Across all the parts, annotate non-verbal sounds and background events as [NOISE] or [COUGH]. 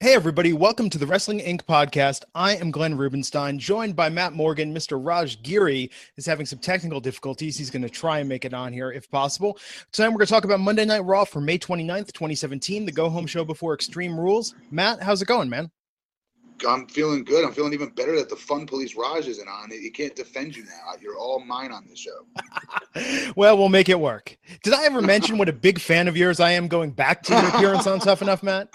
Hey, everybody, welcome to the Wrestling Inc. podcast. I am Glenn Rubenstein, joined by Matt Morgan. Mr. Raj Giri is having some technical difficulties. He's going to try and make it on here if possible. Tonight, we're going to talk about Monday Night Raw for May 29th, 2017, the go home show before Extreme Rules. Matt, how's it going, man? I'm feeling good. I'm feeling even better that the Fun Police Raj isn't on. He can't defend you now. You're all mine on this show. [LAUGHS] well, we'll make it work. Did I ever mention what a big fan of yours I am going back to your appearance on [LAUGHS] Tough Enough, Matt?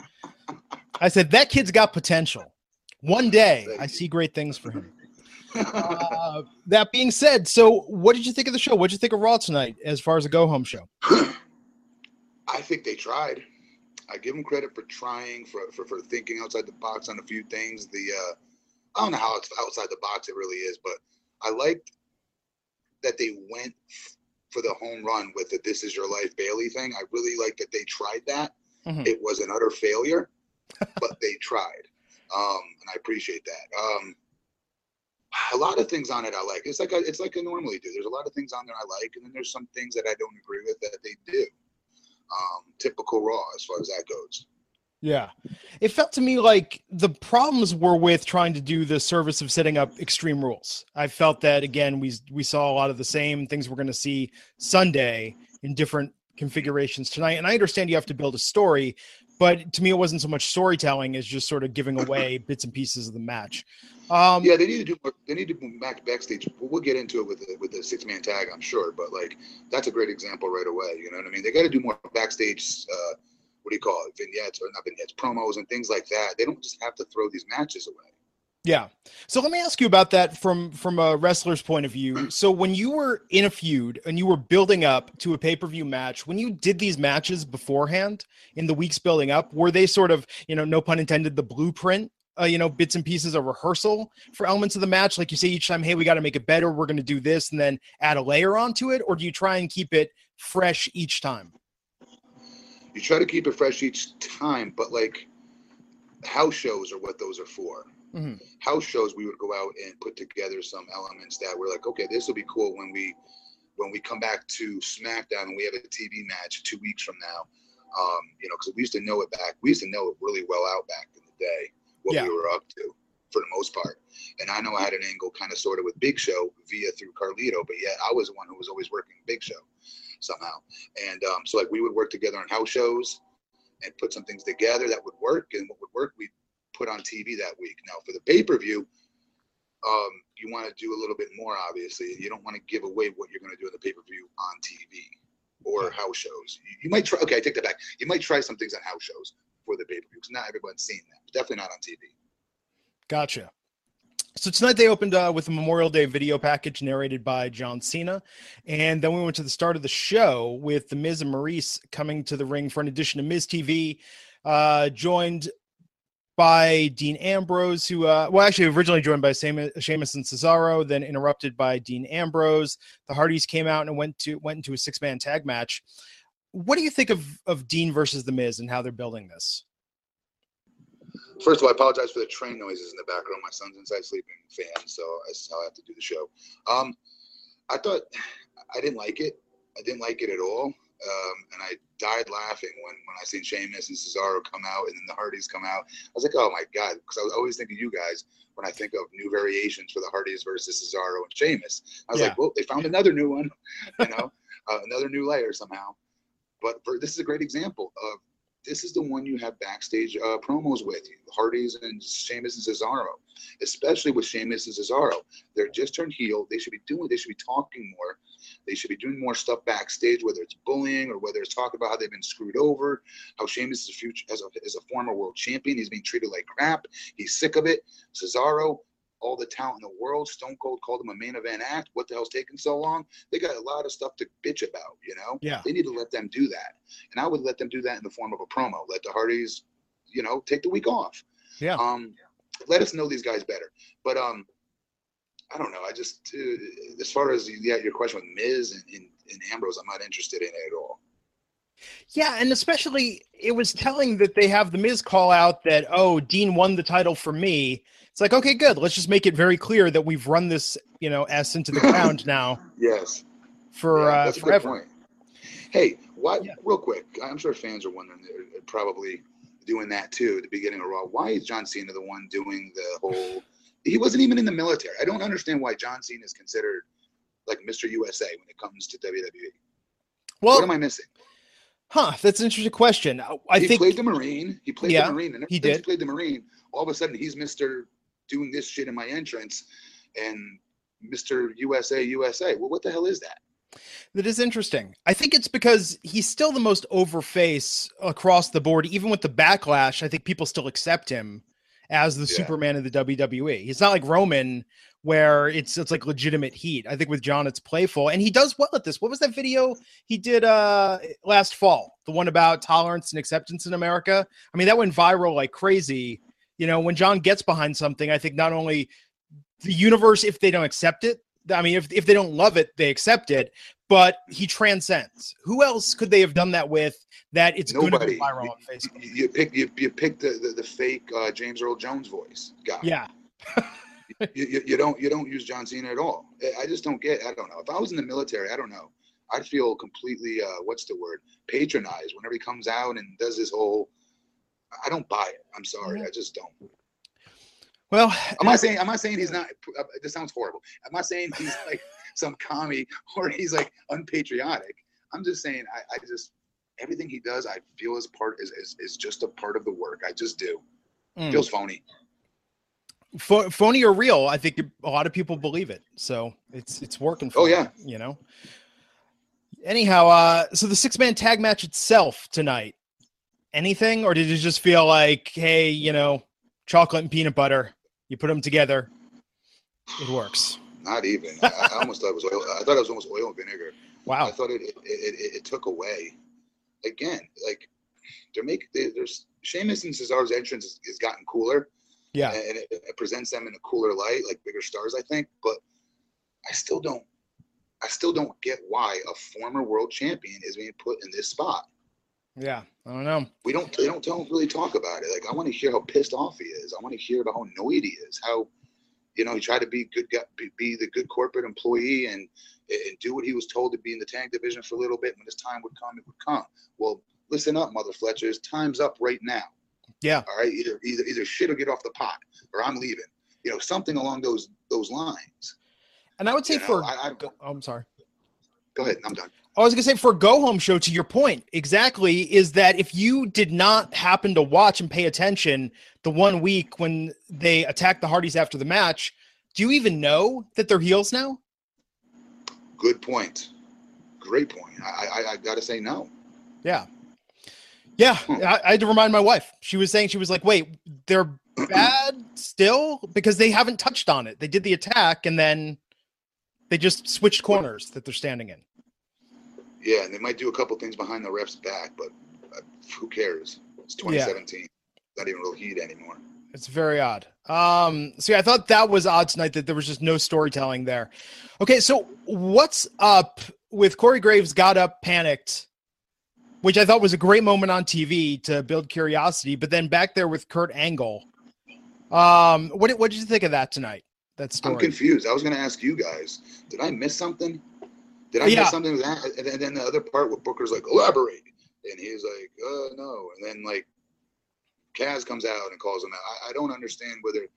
I said that kid's got potential. One day, I see great things for him. [LAUGHS] Uh, that being said, so what did you think of the show? What did you think of Raw tonight, as far as a go home show? I think they tried. I give them credit for trying, for, for for thinking outside the box on a few things. The uh, I don't know how it's outside the box it really is, but I liked that they went for the home run with the "This Is Your Life" Bayley thing. I really like that they tried that. Mm-hmm. It was an utter failure, but they tried, um, and I appreciate that. Um, a lot of things on it I like. It's like I, it's like I normally do. There's a lot of things on there I like, and then there's some things that I don't agree with that they do. Um, typical Raw as far as that goes. Yeah. It felt to me like the problems were with trying to do the service of setting up extreme rules. I felt that again we we saw a lot of the same things we're going to see Sunday in different configurations tonight. And I understand you have to build a story, but to me, it wasn't so much storytelling as just sort of giving [CLEARS THROAT] away bits and pieces of the match. Um, yeah, they need to do. More, they need to back backstage. We'll get into it with the, with the six man tag, I'm sure. But like, that's a great example right away. You know what I mean? They got to do more backstage. Uh, what do you call it? Vignettes or not vignettes, promos and things like that. They don't just have to throw these matches away. Yeah. So let me ask you about that from from a wrestler's point of view. So when you were in a feud and you were building up to a pay-per-view match, when you did these matches beforehand in the weeks building up, were they sort of, you know, no pun intended, the blueprint uh, you know, bits and pieces of rehearsal for elements of the match? Like you say each time, hey, we got to make it better. We're going to do this and then add a layer onto it. Or do you try and keep it fresh each time? You try to keep it fresh each time, but like house shows are what those are for. Mm-hmm. House shows, we would go out and put together some elements that were like, okay, this will be cool when we when we come back to SmackDown and we have a TV match two weeks from now. Um, you know, because we used to know it back. We used to know it really well out back in the day what yeah. we were up to for the most part. And I know I had an angle kind of sort of with Big Show via through Carlito, but yet I was the one who was always working Big Show somehow. And um, so like we would work together on house shows and put some things together that would work. And what would work, we put on TV that week. Now for the pay per view, um, you want to do a little bit more. Obviously, you don't want to give away what you're going to do in the pay per view on TV or house shows. You, you, might try. Okay, I take that back. You might try some things on house shows for the pay per view because not everyone's seen that. Definitely not on TV. Gotcha. So tonight they opened uh, with a Memorial Day video package narrated by John Cena, and then we went to the start of the show with the Miz and Maurice coming to the ring for an edition of Miz TV, uh, joined by Dean Ambrose, who, uh, well, actually originally joined by Sheamus and Cesaro, then interrupted by Dean Ambrose. The Hardys came out and went to went into a six man tag match. What do you think of of Dean versus the Miz and how they're building this? First of all, I apologize for the train noises in the background. My son's inside sleeping fan, so this is how I have to do the show. Um, I thought I didn't like it. I didn't like it at all, um, and I died laughing when when I seen Sheamus and Cesaro come out, and then the Hardys come out. I was like, oh my god, because I was always thinking you guys when I think of new variations for the Hardys versus Cesaro and Sheamus. I was yeah. like, well, they found another new one, [LAUGHS] you know, uh, another new layer somehow. But for, this is a great example of this is the one you have backstage uh, promos with you, Hardys and Sheamus and Cesaro, especially with Sheamus and Cesaro. They're just turned heel. They should be doing. They should be talking more. They should be doing more stuff backstage, whether it's bullying or whether it's talking about how they've been screwed over, how Sheamus is a future as a, as a former world champion. He's being treated like crap. He's sick of it. Cesaro, all the talent in the world. Stone Cold called him a main event act. What the hell's taking so long? They got a lot of stuff to bitch about, you know? Yeah. They need to let them do that. And I would let them do that in the form of a promo. Let the Hardys you know, take the week off. Yeah. Um, let us know these guys better. But um, I don't know. I just uh, as far as yeah, your question with Miz and, and, and Ambrose, I'm not interested in it at all. Yeah, and especially it was telling that they have the Miz call out that oh Dean won the title for me. It's like okay, good. Let's just make it very clear that we've run this you know s into the ground [COUGHS] now. Yes. For Yeah, uh, that's a good forever. point. Hey, why? Yeah. Real quick, I'm sure fans are wondering. They're probably doing that too at the beginning of Raw. Why is John Cena the one doing the whole? [SIGHS] He wasn't even in the military. I don't understand why John Cena is considered like Mr. USA when it comes to WWE. Well, what am I missing? huh? That's an interesting question. I- he think played the Marine. He played Yeah, the Marine, and he did. played the Marine. All of a sudden, he's Mister doing this shit in my entrance, and Mister USA USA. Well, what the hell is that? That is interesting. I think it's because he's still the most over face across the board. Even with the backlash, I think people still accept him as the Yeah. Superman of the WWE. He's not like Roman, where it's it's like legitimate heat. I think with John, it's playful, and he does well at this. What was that video he did uh last fall? The one about tolerance and acceptance in America. I mean, that went viral like crazy. You know, when John gets behind something, I think not only the universe, if they don't accept it, I mean, if, if they don't love it, they accept it, but he transcends. Who else could they have done that with that it's going to be viral You- on Facebook? You, you pick you, you pick the, the, the fake uh, James Earl Jones voice guy. Yeah. [LAUGHS] You, you, don't you don't use John Cena at all. I- just don't get. I don't know. If I was in the military, I don't know. I'd feel completely uh, what's the word patronized whenever he comes out and does this whole. I don't buy it. I'm sorry. I just don't. Well, I'm I saying I'm I saying he's not. Uh, this sounds horrible. I'm I saying he's like [LAUGHS] some commie or he's like unpatriotic. I'm just saying I, I just everything he does I feel is part is, is is just a part of the work. I just do. mm, Feels phony. pho- phony or real, I think a lot of people believe it. So it's it's working for Oh, them, yeah. you know. Anyhow, uh so the six man tag match itself tonight. Anything or did you just feel like, hey, you know, chocolate and peanut butter, you put them together, it works. Not even. I, I almost thought it was oil. I thought it was almost oil and vinegar. Wow. I thought it it, it, it, it took away. Again, like they're making there's Sheamus and Cesaro's entrance has, has gotten cooler. Yeah. and it, it presents them in a cooler light, like bigger stars, I think. But I still don't, I still don't get why a former world champion is being put in this spot. Yeah. I don't know. We don't, they don't, don't really talk about it. Like I want to hear how pissed off he is. I want to hear about how annoyed he is. How, you know, he tried to be good, guy- be, be the good corporate employee and and do what he was told to be in the tank division for a little bit. When his time would come, it would come. Well, listen up, mother Fletchers. Time's up right now. Yeah. All right. Either either either shit or get off the pot, or I'm leaving. You know, something along those those lines. And I would say You for I, I, I'm sorry. Go ahead. I'm done. I was gonna say for a go home show to your point exactly is that if you did not happen to watch and pay attention the one week when they attacked the Hardys after the match, do you even know that they're heels now? Good point. Great point. I I, I got to say no. Yeah, yeah. Hmm. I, I had to remind my wife. She was saying she was like, "Wait, they're [CLEARS THROAT] bad still because they haven't touched on it. They did the attack and then they just switched corners that they're standing in." Yeah, and they might do a couple things behind the ref's back, but uh, who cares? It's 2017. Not even real heat anymore. It's very odd. Um, so yeah, I thought that was odd tonight that there was just no storytelling there. Okay, so what's up with Corey Graves got up panicked, which I thought was a great moment on TV to build curiosity, but then back there with Kurt Angle. Um, what what did you think of that tonight? That I'm confused. I was going to ask you guys. Did I miss something? Did I Yeah. miss something with that? And then, and then the other part where Booker's like, elaborate. And he's like, uh, no. And then, like, Cass comes out and calls him out. I, I don't understand whether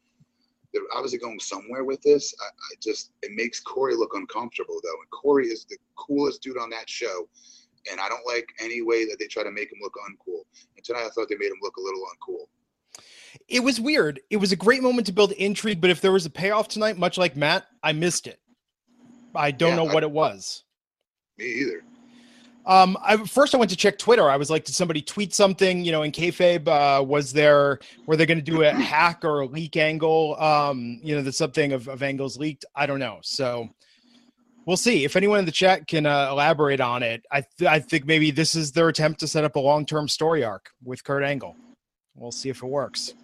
they're obviously going somewhere with this. I, I just, it makes Corey look uncomfortable, though. And Corey is the coolest dude on that show. And I don't like any way that they try to make him look uncool. And tonight I thought they made him look a little uncool. It was weird. It was a great moment to build intrigue, but if there was a payoff tonight, much like Matt, I missed it. I don't Yeah, know I- what it was. Me either. Um, I first I went to check Twitter. I was like, did somebody tweet something? You know, in kayfabe, uh, was there were they going to do a [CLEARS THROAT] hack or a leak angle? Um, you know, that something of, of angles leaked. I don't know. So we'll see if anyone in the chat can uh, elaborate on it. I th- I think maybe this is their attempt to set up a long term story arc with Kurt Angle. We'll see if it works.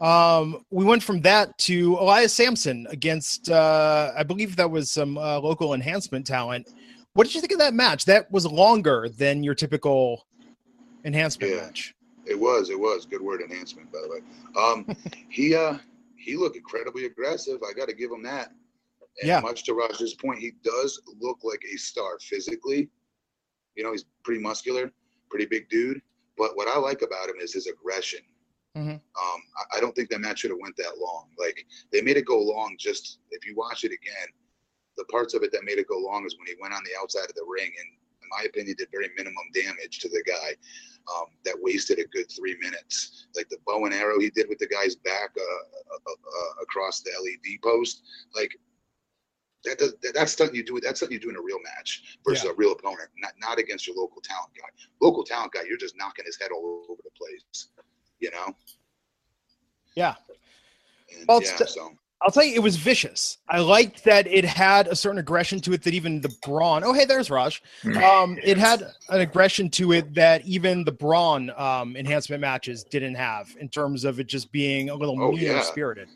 Um, we went from that to Elias Samson against, uh, I believe that was some uh, local enhancement talent. What did you think of that match? That was longer than your typical enhancement Yeah. match. It was, it was. Good word, enhancement, by the way. Um, [LAUGHS] he uh, he looked incredibly aggressive. I got to give him that. And Yeah. Much to Raj's point, he does look like a star physically. You know, he's pretty muscular, pretty big dude. But what I like about him is his aggression. Mhm. Um, I, I don't think that match should have went that long. Like they made it go long. Just if you watch it again, the parts of it that made it go long is when he went on the outside of the ring and, in my opinion, did very minimum damage to the guy. Um, that wasted a good three minutes. Like the bow and arrow he did with the guy's back uh, uh, uh, across the LED post. Like that does that, that's something you do. That's something you do in a real match versus a real opponent, not not against your local talent guy. Local talent guy, you're just knocking his head all over the place. You know. Yeah. And, Well, yeah. t- so I'll tell you, it was vicious. I liked that it had a certain aggression to it that even the brawn. Oh, hey, there's Raj. Um, it had an aggression to it that even the brawn um, enhancement matches didn't have in terms of it just being a little Oh, mean yeah. spirited.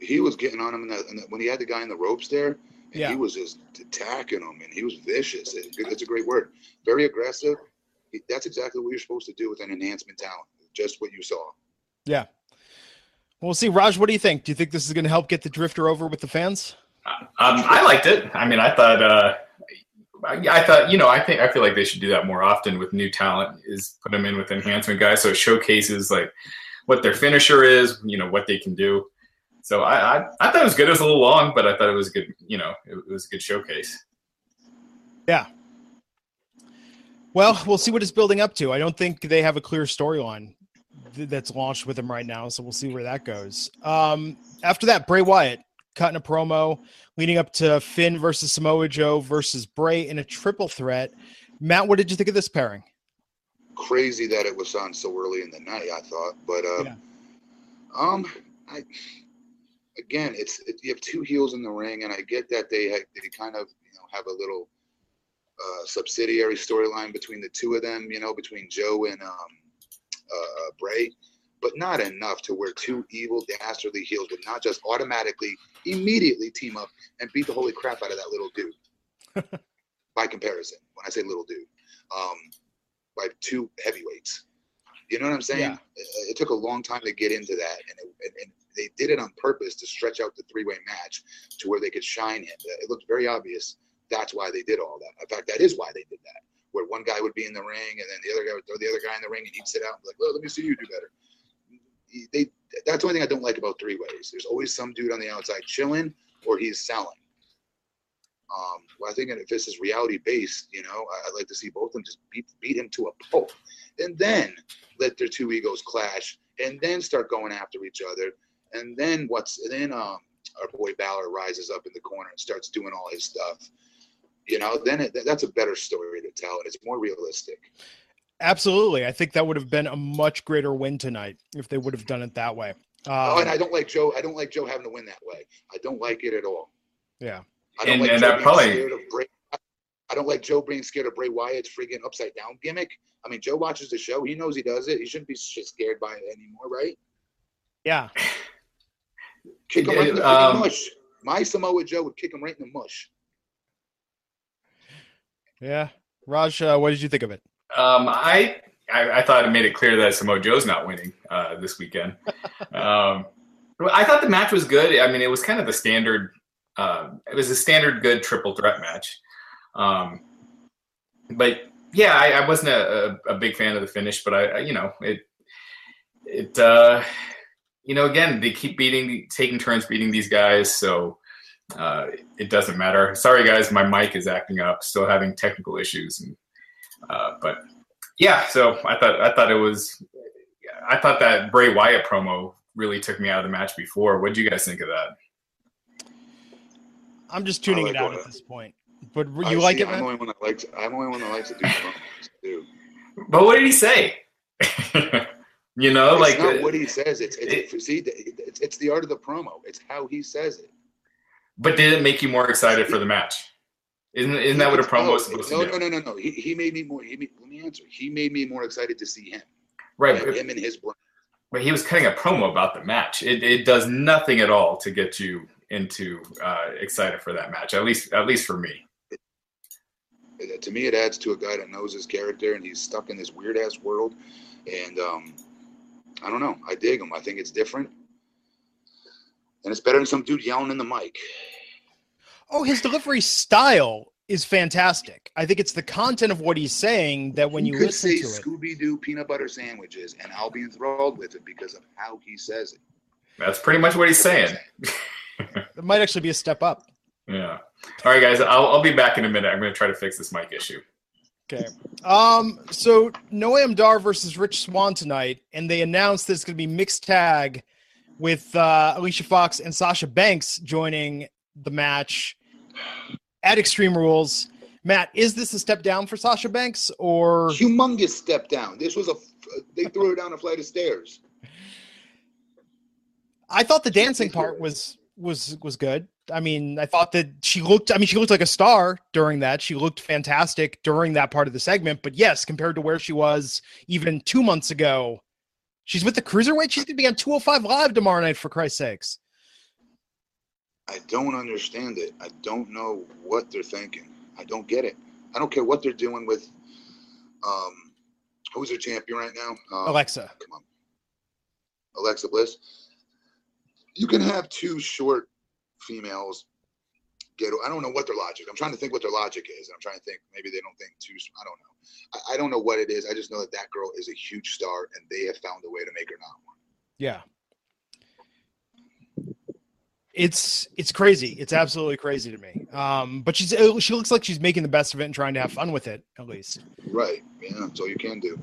he was getting on him in the, in the, when he had the guy in the ropes there. And Yeah. He was just attacking him, and he was vicious. It, it's a great word. Very aggressive. That's exactly what you're supposed to do with an enhancement talent. Just what you saw. Yeah. We'll see. Raj, what do you think? Do you think this is going to help get the Drifter over with the fans? Um, I liked it. I mean, I thought, uh, I, I thought, you know, I think I feel like they should do that more often with new talent. Is put them in with enhancement guys, so it showcases like what their finisher is, you know, what they can do. So I, I, I thought it was good. It was a little long, but I thought it was good. You know, it, it was a good showcase. Yeah. Well, we'll see what it's building up to. I don't think they have a clear storyline th- that's launched with him right now, so we'll see where that goes. Um, after that, Bray Wyatt cutting a promo leading up to Finn versus Samoa Joe versus Bray in a triple threat. Matt, what did you think of this pairing? Crazy that it was on so early in the night. I thought, but uh, Yeah. um, I again, it's it, you have two heels in the ring, and I get that they they kind of you know have a little uh, subsidiary storyline between the two of them. You know, between Joe and um, uh, Bray, but not enough to where two evil, dastardly heels would not just automatically, immediately team up and beat the holy crap out of that little dude. [LAUGHS] by comparison, when I say little dude, um, by two heavyweights. You know what I'm saying? Yeah. It, it took a long time to get into that, and, it, and, and they did it on purpose to stretch out the three-way match to where they could shine him. It looked very obvious. That's why they did all that. In fact, that is why they did that. Where one guy would be in the ring, and then the other guy would throw the other guy in the ring, and he'd sit out and be like, "Well, let me see you do better." They. That's the only thing I don't like about three ways. There's always some dude on the outside chilling, or he's selling. Um, well, I think if this is reality based, you know, I'd like to see both of them just beat, beat him to a pulp, and then let their two egos clash, and then start going after each other, and then what's and then um our boy Balor rises up in the corner and starts doing all his stuff. You know, then it, that's a better story to tell, and it's more realistic. Absolutely. I think that would have been a much greater win tonight if they would have done it that way. Um, oh, and I don't like Joe. I don't like Joe having to win that way. I don't like it at all. yeah. I don't And- like and Joe that being probably- scared of Bray. I don't like Joe being scared of Bray Wyatt's freaking upside down gimmick. I mean, Joe watches the show. He knows he does it. He shouldn't be scared by it anymore, right? Yeah. Kick him right in the Um, mush. My Samoa Joe would kick him right in the mush. Yeah. Raj, uh, what did you think of it? Um, I, I I thought it made it clear that Samoa Joe's not winning uh, this weekend. [LAUGHS] um, I thought the match was good. I mean, it was kind of the standard. Uh, it was a standard good triple threat match. Um, but yeah, I, I wasn't a, a, a big fan of the finish, but I, I you know it it uh, you know again they keep beating taking turns beating these guys, so uh, it doesn't matter. Sorry guys, my mic is acting up, still having technical issues, and uh, but yeah, so I thought I thought it was I thought that Bray Wyatt promo really took me out of the match before. What do you guys think of that? I'm just tuning like it out what- at this point. But I you like see, it, I'm the only one that likes. I'm the only one that likes to do promos. Too. But what did he say? [LAUGHS] you know, It's like not uh, what he says. It's, it's see, it's, it's the art of the promo. It's how he says it. but did it make you more excited for the match? Isn't isn't that what a promo no, is supposed no, to do? No, no, no, no. He, he made me more. He made, let me answer. He made me more excited to see him. Right. Him and his brand. when he was cutting a promo about the match. It, it does nothing at all to get you into uh, excited for that match. At least at least for me. It- to me, it adds to a guy that knows his character and he's stuck in this weird ass world. And um, I don't know. I dig him. I think it's different. And it's better than some dude yelling in the mic. Oh, his delivery style is fantastic. I think it's the content of what he's saying that when you, could listen say to it. Scooby Doo peanut butter sandwiches, and I'll be enthralled with it because of how he says it. That's pretty much what he's saying. [LAUGHS] It might actually be a step up. Yeah. All right, guys. I'll, I'll be back in a minute. I'm going to try to fix this mic issue. Okay. Um, so Noam Dar versus Rich Swann tonight, and they announced that it's going to be mixed tag with uh, Alicia Fox and Sasha Banks joining the match at Extreme Rules. Matt, is this a step down for Sasha Banks or Humongous step down. This was a. They threw her down a flight of stairs. I thought the dancing part was was was good. I mean, I thought that she looked I mean, she looked like a star during that. She looked fantastic during that part of the segment, but yes, compared to where she was even 2 months ago, she's with the cruiserweight. She's going to be on 205 live tomorrow night for Christ's sakes. I don't understand it. I don't know what they're thinking. I don't get it. I don't care what they're doing with. Um, who's their champion right now? Um, Alexa. Come on, Alexa Bliss. You can have two short females get. I don't know what their logic. I'm trying to think what their logic is. I'm trying to think. Maybe they don't think too I don't know. I, I don't know what it is. I just know that that girl is a huge star, and they have found a way to make her not one. Yeah. It's it's crazy. It's absolutely crazy to me. Um, but she's she looks like she's making the best of it and trying to have fun with it at least. Right. Yeah. That's all you can do.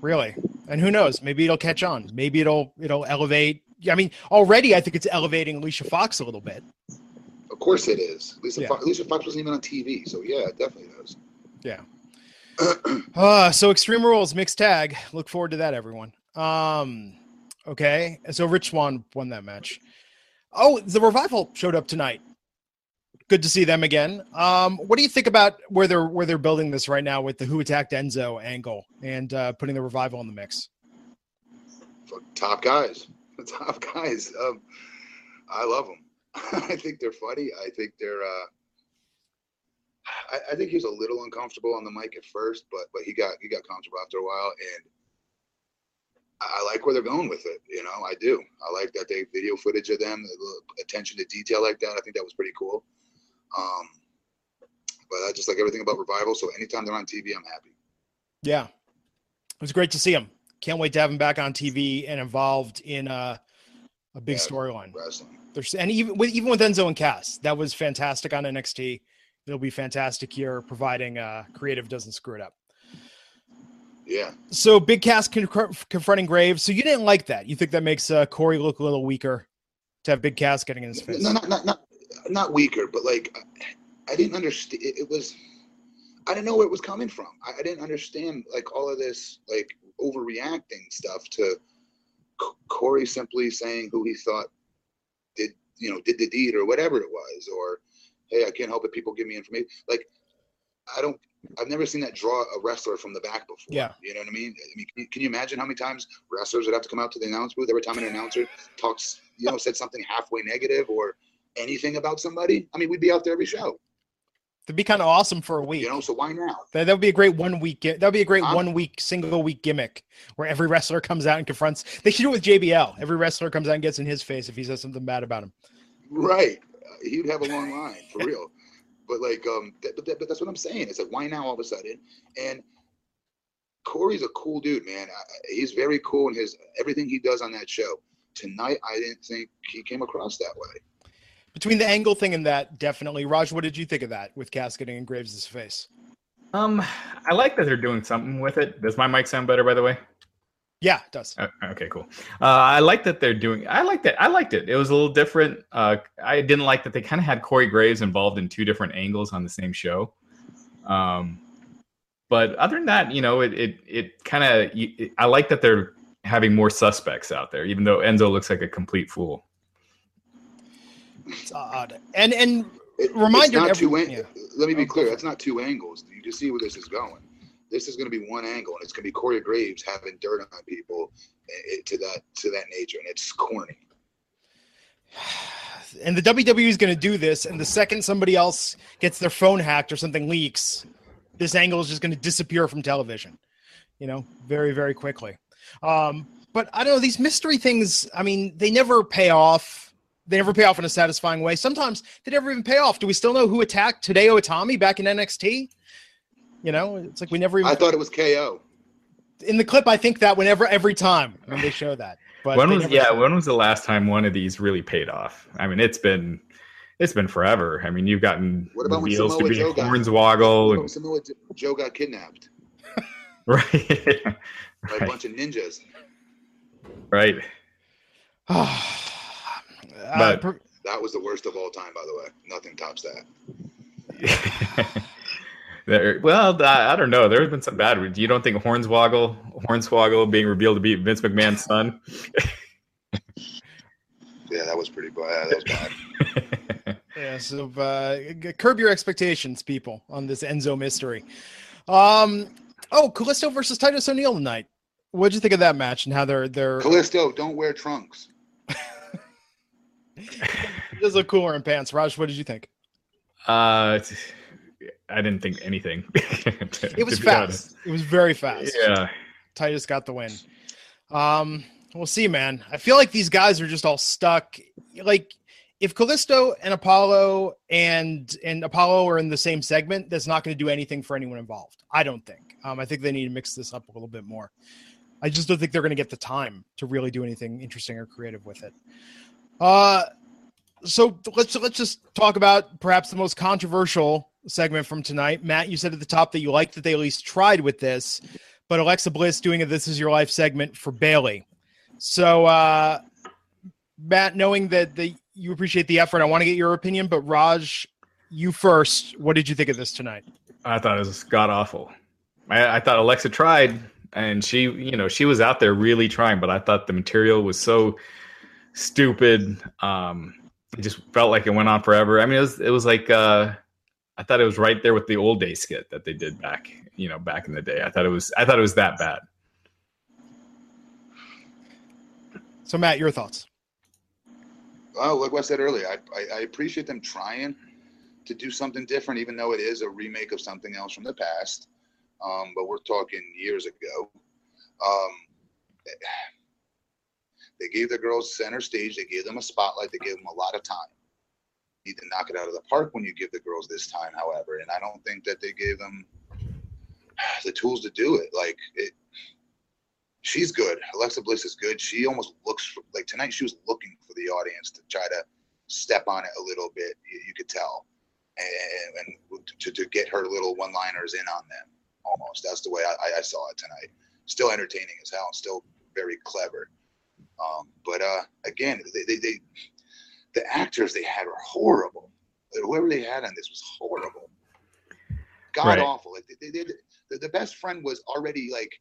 Really. And who knows? Maybe it'll catch on. Maybe it'll it'll elevate. I mean, already I think it's elevating Alicia Fox a little bit. Of course it is. Lisa, Yeah. Fox, Lisa Fox wasn't even on TV, so yeah, it definitely does. Yeah. [CLEARS THROAT] Uh, so Extreme Rules mixed tag. Look forward to that, everyone. Um, okay. So Rich Swann won that match. Oh, the revival showed up tonight. Good to see them again. Um, what do you think about where they're where they're building this right now with the Who Attacked Enzo angle and uh, putting the revival in the mix? Top guys, top [LAUGHS] guys. Um, I love them. [LAUGHS] I think they're funny. I think they're. Uh, I, I think he was a little uncomfortable on the mic at first, but but he got he got comfortable after a while, and I, I like where they're going with it. You know, I do. I like that they video footage of them, the attention to detail like that. I think that was pretty cool. Um, but I just like everything about revival. So anytime they're on TV, I'm happy. Yeah, it was great to see him. Can't wait to have him back on TV and involved in uh, a big Yeah. storyline. There's and even with even with Enzo and Cass, that was fantastic on NXT. It'll be fantastic here, providing uh, creative doesn't screw it up. Yeah. So Big Cass con- confronting Graves. So you didn't like that. You think that makes uh, Corey look a little weaker to have Big Cass getting in his face. No, not not not not weaker, but like I didn't understand. It, it was I didn't know where it was coming from. I, I didn't understand like all of this like overreacting stuff to C- Corey simply saying who he thought did you know did the deed or whatever it was, or hey, I can't help it. People give me information. Like I don't. I've never seen that draw a wrestler from the back before. Yeah. You know what I mean? I mean, can you, can you imagine how many times wrestlers would have to come out to the announce booth every time an announcer talks, you know, said something halfway negative or anything about somebody? I mean, we'd be out there every show, That'd be kind of awesome for a week. you know. So why now? That that would be a great one week. That would be a great I'm- one week single week gimmick where every wrestler comes out and confronts. They should do it with JBL. Every wrestler comes out and gets in his face if he says something bad about him. Right? Uh, He'd have a long line for real. But like, um, that, but, that, but that's what I'm saying. It's like, why now all of a sudden? And Corey's a cool dude, man. He's very cool in his everything he does on that show. Tonight, I didn't think he came across that way. Between the angle thing and that, definitely. Raj, what did you think of that with Cass getting in Graves' face? Um, I like that they're doing something with it. Does my mic sound better, by the way? Yeah, it does. Okay, cool. Uh, I like that they're doing. I liked it. I liked it. It was a little different. Uh, I didn't like that they kind of had Corey Graves involved in two different angles on the same show. Um, but other than that, you know, it it it kind of. I like that they're having more suspects out there, even though Enzo looks like a complete fool. It's odd. And and It, Reminder not every- two. An- yeah. Let me Oh, be clear. for That's not two angles. You can see where this is going. This is going to be one angle, and it's going to be Corey Graves having dirt on people eh, eh, to that to that nature, and it's corny. [SIGHS] And the WWE is going to do this, and the second somebody else gets their phone hacked or something leaks, this angle is just going to disappear from television. You know, very very quickly. Um, but I don't know these mystery things. I mean, they never pay off. They never pay off in a satisfying way. Sometimes they never even pay off. Do we still know who attacked Hideo Itami back in NXT? You know, it's like we never even. I thought it was KO. In the clip, I think that whenever every time when they show that. But when was yeah? When was the last time one of these really paid off? I mean, it's been it's been forever. I mean, you've gotten what about reveals to be Joe Hornswoggle got, and Samoa Joe got kidnapped. [LAUGHS] right. By right. a bunch of ninjas. Right. [SIGHS] [SIGHS] [SIGHS] but uh, that was the worst of all time, by the way. Nothing tops that. [LAUGHS] there, well, I, I, don't know. There's been some bad. You don't think Hornswoggle, Hornswoggle being revealed to be Vince McMahon's son? [LAUGHS] yeah, that was pretty bad. That was bad. [LAUGHS] yeah, so uh, curb your expectations, people, on this Enzo mystery. Um, oh, Kalisto versus Titus O'Neil tonight. What'd you think of that match and how they're they're Kalisto? Don't wear trunks. Does look cooler in pants. Raj, what did you think? Uh, I didn't think anything. to, [LAUGHS] it was fast. It was very fast. Yeah. Titus got the win. Um, we'll see, man. I feel like these guys are just all stuck. Like if Kalisto and Apollo and and Apollo are in the same segment, that's not going to do anything for anyone involved. I don't think. Um, I think they need to mix this up a little bit more. I just don't think they're going to get the time to really do anything interesting or creative with it. Uh, so let's let's just talk about perhaps the most controversial segment from tonight. Matt, you said at the top that you liked that they at least tried with this, but Alexa Bliss doing a "This Is Your Life" segment for Bayley. So, uh, Matt, knowing that the you appreciate the effort, I want to get your opinion. But Raj, you first. What did you think of this tonight? I thought it was god awful. I, I thought Alexa tried, and she, you know, she was out there really trying, but I thought the material was so stupid. Um, it just felt like it went on forever. I mean, it was it was like uh, I thought it was right there with the old day skit that they did back, you know, back in the day. I thought it was I thought it was that bad. So, Matt, your thoughts? Well, like what I said earlier, I, I, I appreciate them trying to do something different, even though it is a remake of something else from the past um, but we're talking years ago. Um, they gave the girls center stage. They gave them a spotlight. They gave them a lot of time. You need to knock it out of the park when you give the girls this time, however. And I don't think that they gave them the tools to do it. Like it, she's good. Alexa Bliss is good. She almost looks like tonight. She was looking for the audience to try to step on it a little bit. You, you could tell, and, and to, to get her little one-liners in on them almost. That's the way I, I saw it tonight. Still entertaining as hell, still very clever. Um, but uh, again, they, they, they, the actors they had were horrible. Whoever they had on this was horrible. God right. awful. Like they, they, the, the best friend was already like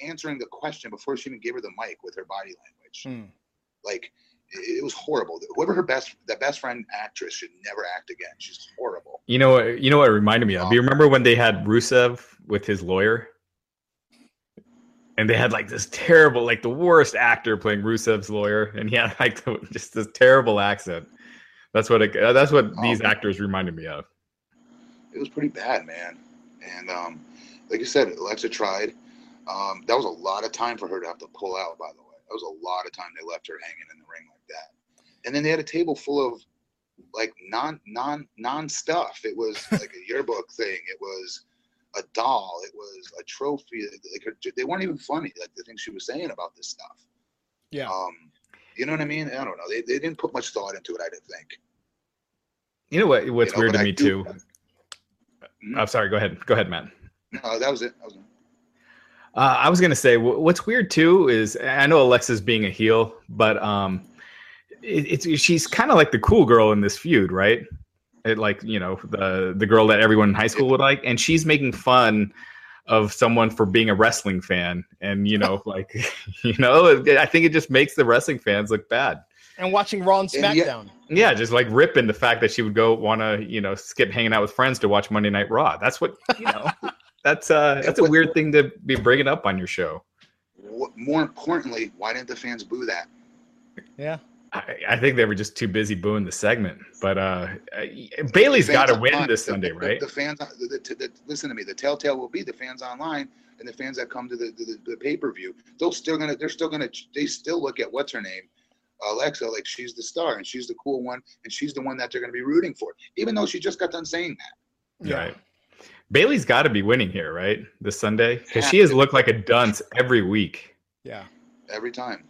answering the question before she even gave her the mic with her body language. Hmm. Like it was horrible. Whoever her best that best friend actress should never act again. She's horrible. You know what? You know what it reminded me of. Um, Do you remember when they had Rusev with his lawyer? And they had like this terrible, like the worst actor playing Rusev's lawyer, and he had [LAUGHS] like just this terrible accent. That's what it, that's what um, these actors reminded me of. It was pretty bad, man. And um, like you said, Alexa tried. Um, that was a lot of time for her to have to pull out. By the way, that was a lot of time they left her hanging in the ring like that. And then they had a table full of like non non non stuff. It was like a yearbook thing. It was a doll. It was a trophy. Like her, they weren't even funny. Like the things she was saying about this stuff. Yeah. Um, you know what I mean? I don't know. They, they didn't put much thought into it. I didn't think. You know what? What's you know, weird to I me do, too. Mm-hmm. I'm sorry. Go ahead. Go ahead, man. No, that was it. That was it. Uh, I was gonna say what's weird too is I know Alexa's being a heel, but um, it, it's she's kind of like the cool girl in this feud, right? It, like you know the the girl that everyone in high school would like, and she's making fun of someone for being a wrestling fan, and you know, [LAUGHS] like [LAUGHS] you know, I think it just makes the wrestling fans look bad. And watching Raw and SmackDown. Yeah, just like ripping the fact that she would go want to, you know, skip hanging out with friends to watch Monday Night Raw. That's what you know. [LAUGHS] That's uh, that's a weird thing to be bringing up on your show. More importantly, why didn't the fans boo that? Yeah. I, I think they were just too busy booing the segment. But uh, Bayley's The got to win online- this the- Sunday, the- right? The, fans, the, the, the, listen to me. The telltale will be the fans online and the fans that come to the, the, the pay per view. They'll still gonna. They're still gonna. They still look at what's her name, Alexa, like she's the star and she's the cool one and she's the one that they're gonna be rooting for, even though she just got done saying that. Yeah. Right. Bayley's got to be winning here, right? This Sunday, because she has looked like a dunce every week. Yeah. every time.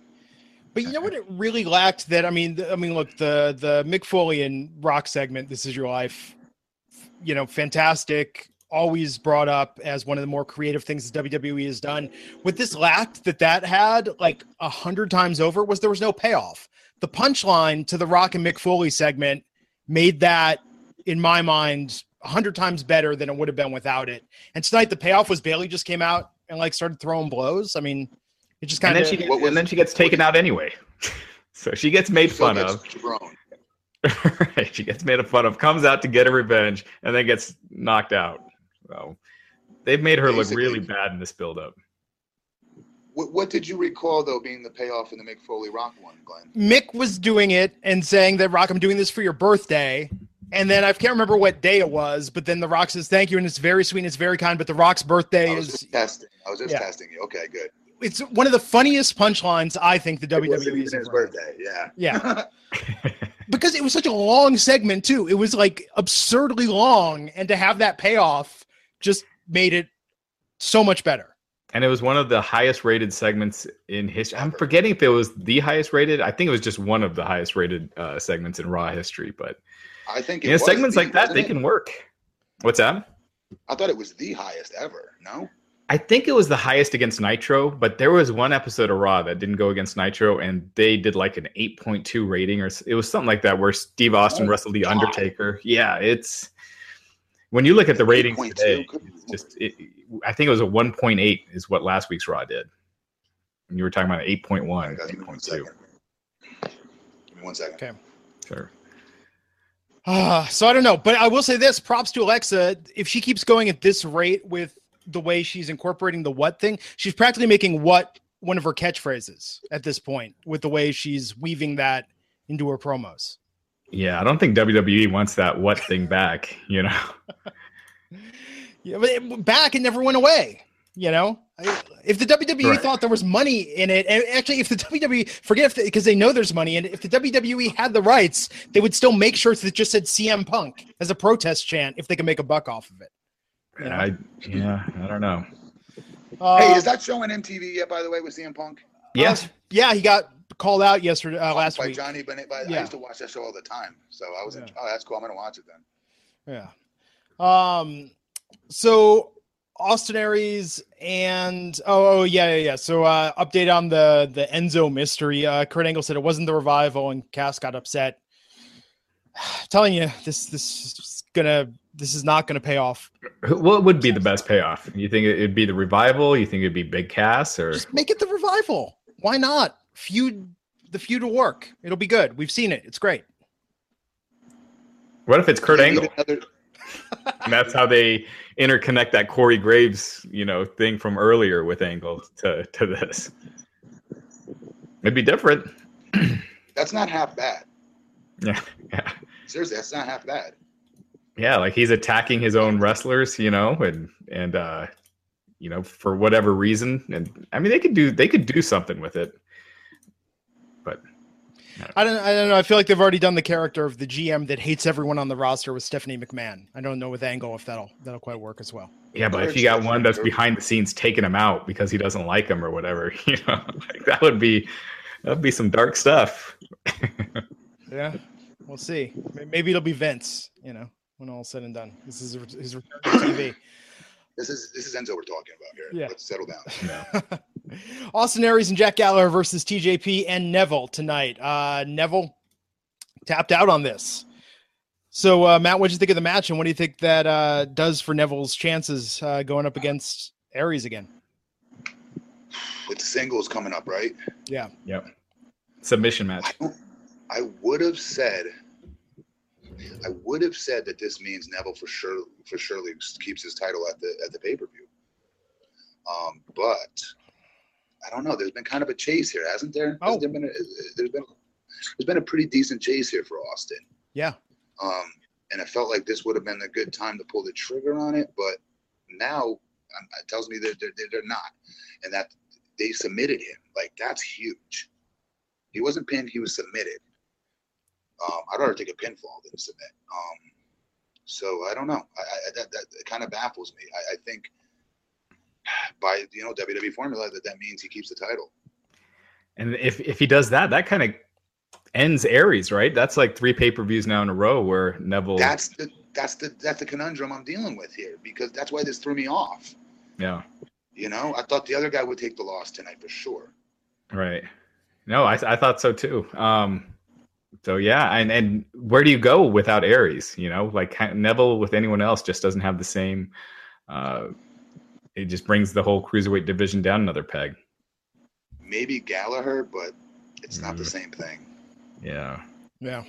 But you know what it really lacked that I mean I mean look the the Mick Foley and Rock segment This Is Your Life you know fantastic always brought up as one of the more creative things that WWE has done. What this lacked that that had like a hundred times over was there was no payoff. The punchline to the Rock and Mick Foley segment made that in my mind a hundred times better than it would have been without it. And tonight the payoff was Bayley just came out and like started throwing blows. I mean it just And kind then of she What was- and then she gets taken out anyway. [LAUGHS] so she gets made Still fun of. [LAUGHS] right. She gets made fun of, comes out to get her revenge, and then gets knocked out. So they've made her look really bad in this buildup. What, what did you recall though being the payoff in the Mick Foley Rock one, Glenn? Mick was doing it and saying that Rock, I'm doing this for your birthday. And then I can't remember what day it was, but then The Rock says, Thank you. And it's very sweet and it's very kind. But The Rock's birthday I was is just testing. I was just Yeah. testing you. Okay, good. It's one of the funniest punchlines I think the It WWE even has his birthday. Yeah. Yeah. [LAUGHS] [LAUGHS] Because it was such a long segment too. It was like absurdly long. And to have that payoff just made it so much better. And it was one of the highest rated segments in history. I'm forgetting if it was the highest rated. I think it was just one of the highest rated uh, segments in Raw history. But I think it you know, was segments the- like that, they it? can work. What's that? I thought it was the highest ever. No. I think it was the highest against Nitro, but there was one episode of Raw that didn't go against Nitro, and they did like an 8.2 rating, or it was something like that, where Steve Austin Oh, wrestled the God. Undertaker. Yeah, it's when you look at the ratings 8.2, today, it's just it, I think it was a 1.8 is what last week's Raw did. And you were talking about 8.1, Guys, give me one 8.2. Give me one second. Okay. Sure. Uh, so I don't know, but I will say this: props to Alexa. If she keeps going at this rate with the way she's incorporating the what thing, she's practically making what one of her catchphrases at this point with the way she's weaving that into her promos. Yeah, I don't think WWE wants that what thing back. You know, [LAUGHS] Yeah, but it, back it never went away. You know, if the WWE Right. thought there was money in it, and actually, if the WWE forget if because they know there's money, and if the WWE had the rights, they would still make shirts that just said CM Punk as a protest chant if they could make a buck off of it. You know? I yeah, I don't know. Uh, Hey, is that show on MTV yet? By the way, with CM Punk Yes, Uh, yeah, he got called out yesterday, uh, last by week. Johnny Bennett. But I used to watch that show all the time, so I was. Yeah. Oh, that's cool. I'm gonna watch it then. Yeah. Um. So Austin Aries and oh, oh yeah, yeah, yeah. So uh, update on the the Enzo mystery. Uh, Kurt Angle said it wasn't the revival, and Cass got upset. [SIGHS] Telling you, this this is gonna this is not gonna pay off. what would be the best payoff? You think it'd be the revival? You think it'd be Big Cass or Just make it the revival. Why not feud? The feud will work. It'll be good. We've seen it. It's great. what if it's Kurt Angle? another- [LAUGHS] And that's how they interconnect that Corey Graves, you know, thing from earlier with Angle to to this. It'd be different. [CLEARS THROAT] That's not half bad. Yeah, yeah, Seriously, that's not half bad. Yeah. Like he's attacking his own wrestlers, you know, and and uh, you know, for whatever reason. And I mean, they could do they could do something with it. But I don't. I don't know. I feel like they've already done the character of the GM that hates everyone on the roster with Stephanie McMahon. I don't know with Angle if that'll that'll quite work as well. yeah, but if you got one that's behind the scenes taking him out because he doesn't like him or whatever, [LAUGHS] you know, like that would be that would be some dark stuff. [LAUGHS] Yeah, we'll see. Maybe it'll be Vince. You know, when all's said and done. This is his return to TV. This is this is Enzo we're talking about here. Yeah. Let's settle down. Yeah. [LAUGHS] Austin Aries and Jack Gallagher versus TJP and Neville tonight. Uh, Neville tapped out on this. So, uh, Matt, what do you think of the match, and what do you think that uh, does for Neville's chances uh, going up against Aries again? With the singles coming up, right? Yeah, Yep. Submission match. I. I would have said. I would have said that this means Neville for sure for surely keeps his title at the at the pay per view. Um, but I don't know. There's been kind of a chase here, hasn't there? Oh. Has there been a, there's been there's been a pretty decent chase here for Austin. Yeah. Um, and I felt like this would have been a good time to pull the trigger on it, but now um, it tells me that they're, they're, they're not, and that they submitted him. Like that's huge. He wasn't pinned; he was submitted. Um, I'd rather take a pinfall than submit. Um, so I don't know. I, I that that kind of baffles me. I, I think by you know WWE formula that that means he keeps the title. And if if he does that, that kind of ends Aries, right? That's like three pay per views now in a row where Neville. That's the that's the that's the conundrum I'm dealing with here because that's why this threw me off. yeah, You know, I thought the other guy would take the loss tonight for sure. right. No, I I thought so too. Um, so yeah, and and where do you go without Aries? You know, like Neville with anyone else just doesn't have the same. Uh, it just brings the whole cruiserweight division down another peg. Maybe Gallagher, but it's not the Mhm. same thing. Yeah. Yeah.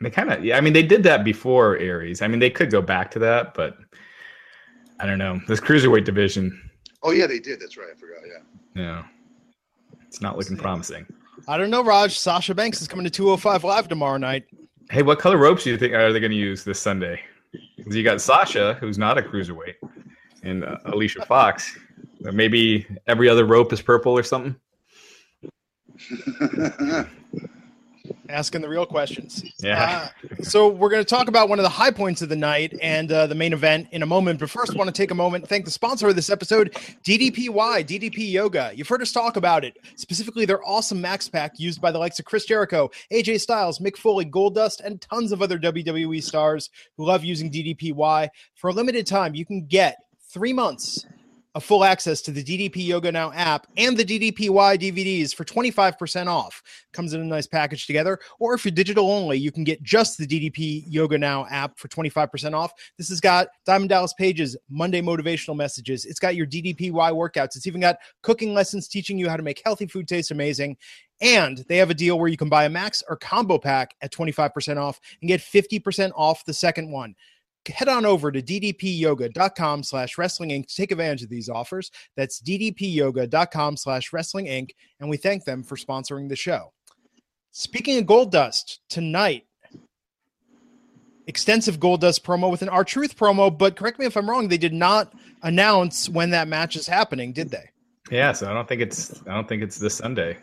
They kind of, yeah. I mean, they did that before Aries. I mean, they could go back to that, but I don't know. This cruiserweight division, Oh yeah, they did. That's right. I forgot. Yeah. yeah, it's not looking promising. I don't know, Raj. Sasha Banks is coming to 205 Live tomorrow night. Hey, what color ropes do you think are they going to use this Sunday? Because you got Sasha, who's not a cruiserweight, and uh, Alicia Fox. Maybe every other rope is purple or something. [LAUGHS] Asking the real questions. Yeah. Uh, so we're going to talk about one of the high points of the night and uh, the main event in a moment. But first, I want to take a moment thank the sponsor of this episode, DDPY, DDP Yoga. You've heard us talk about it, specifically their awesome Max Pack used by the likes of Chris Jericho, AJ Styles, Mick Foley, Goldust, and tons of other WWE stars who love using DDPY. For a limited time, you can get three months of full access to the DDP Yoga Now app and the DDPY DVDs for 25% off. Comes in a nice package together. Or if you're digital only, you can get just the DDP Yoga Now app for 25% off. This has got Diamond Dallas Pages, Monday motivational messages. It's got your DDPY workouts. It's even got cooking lessons teaching you how to make healthy food taste amazing. And they have a deal where you can buy a max or combo pack at 25% off and get 50% off the second one head on over to ddpyoga.com slash wrestling inc to take advantage of these offers that's ddpyoga.com slash wrestling inc and we thank them for sponsoring the show speaking of Goldust tonight extensive Goldust promo with an R Truth promo but correct me if i'm wrong they did not announce when that match is happening did they Yeah, so I don't think it's I don't think it's this Sunday.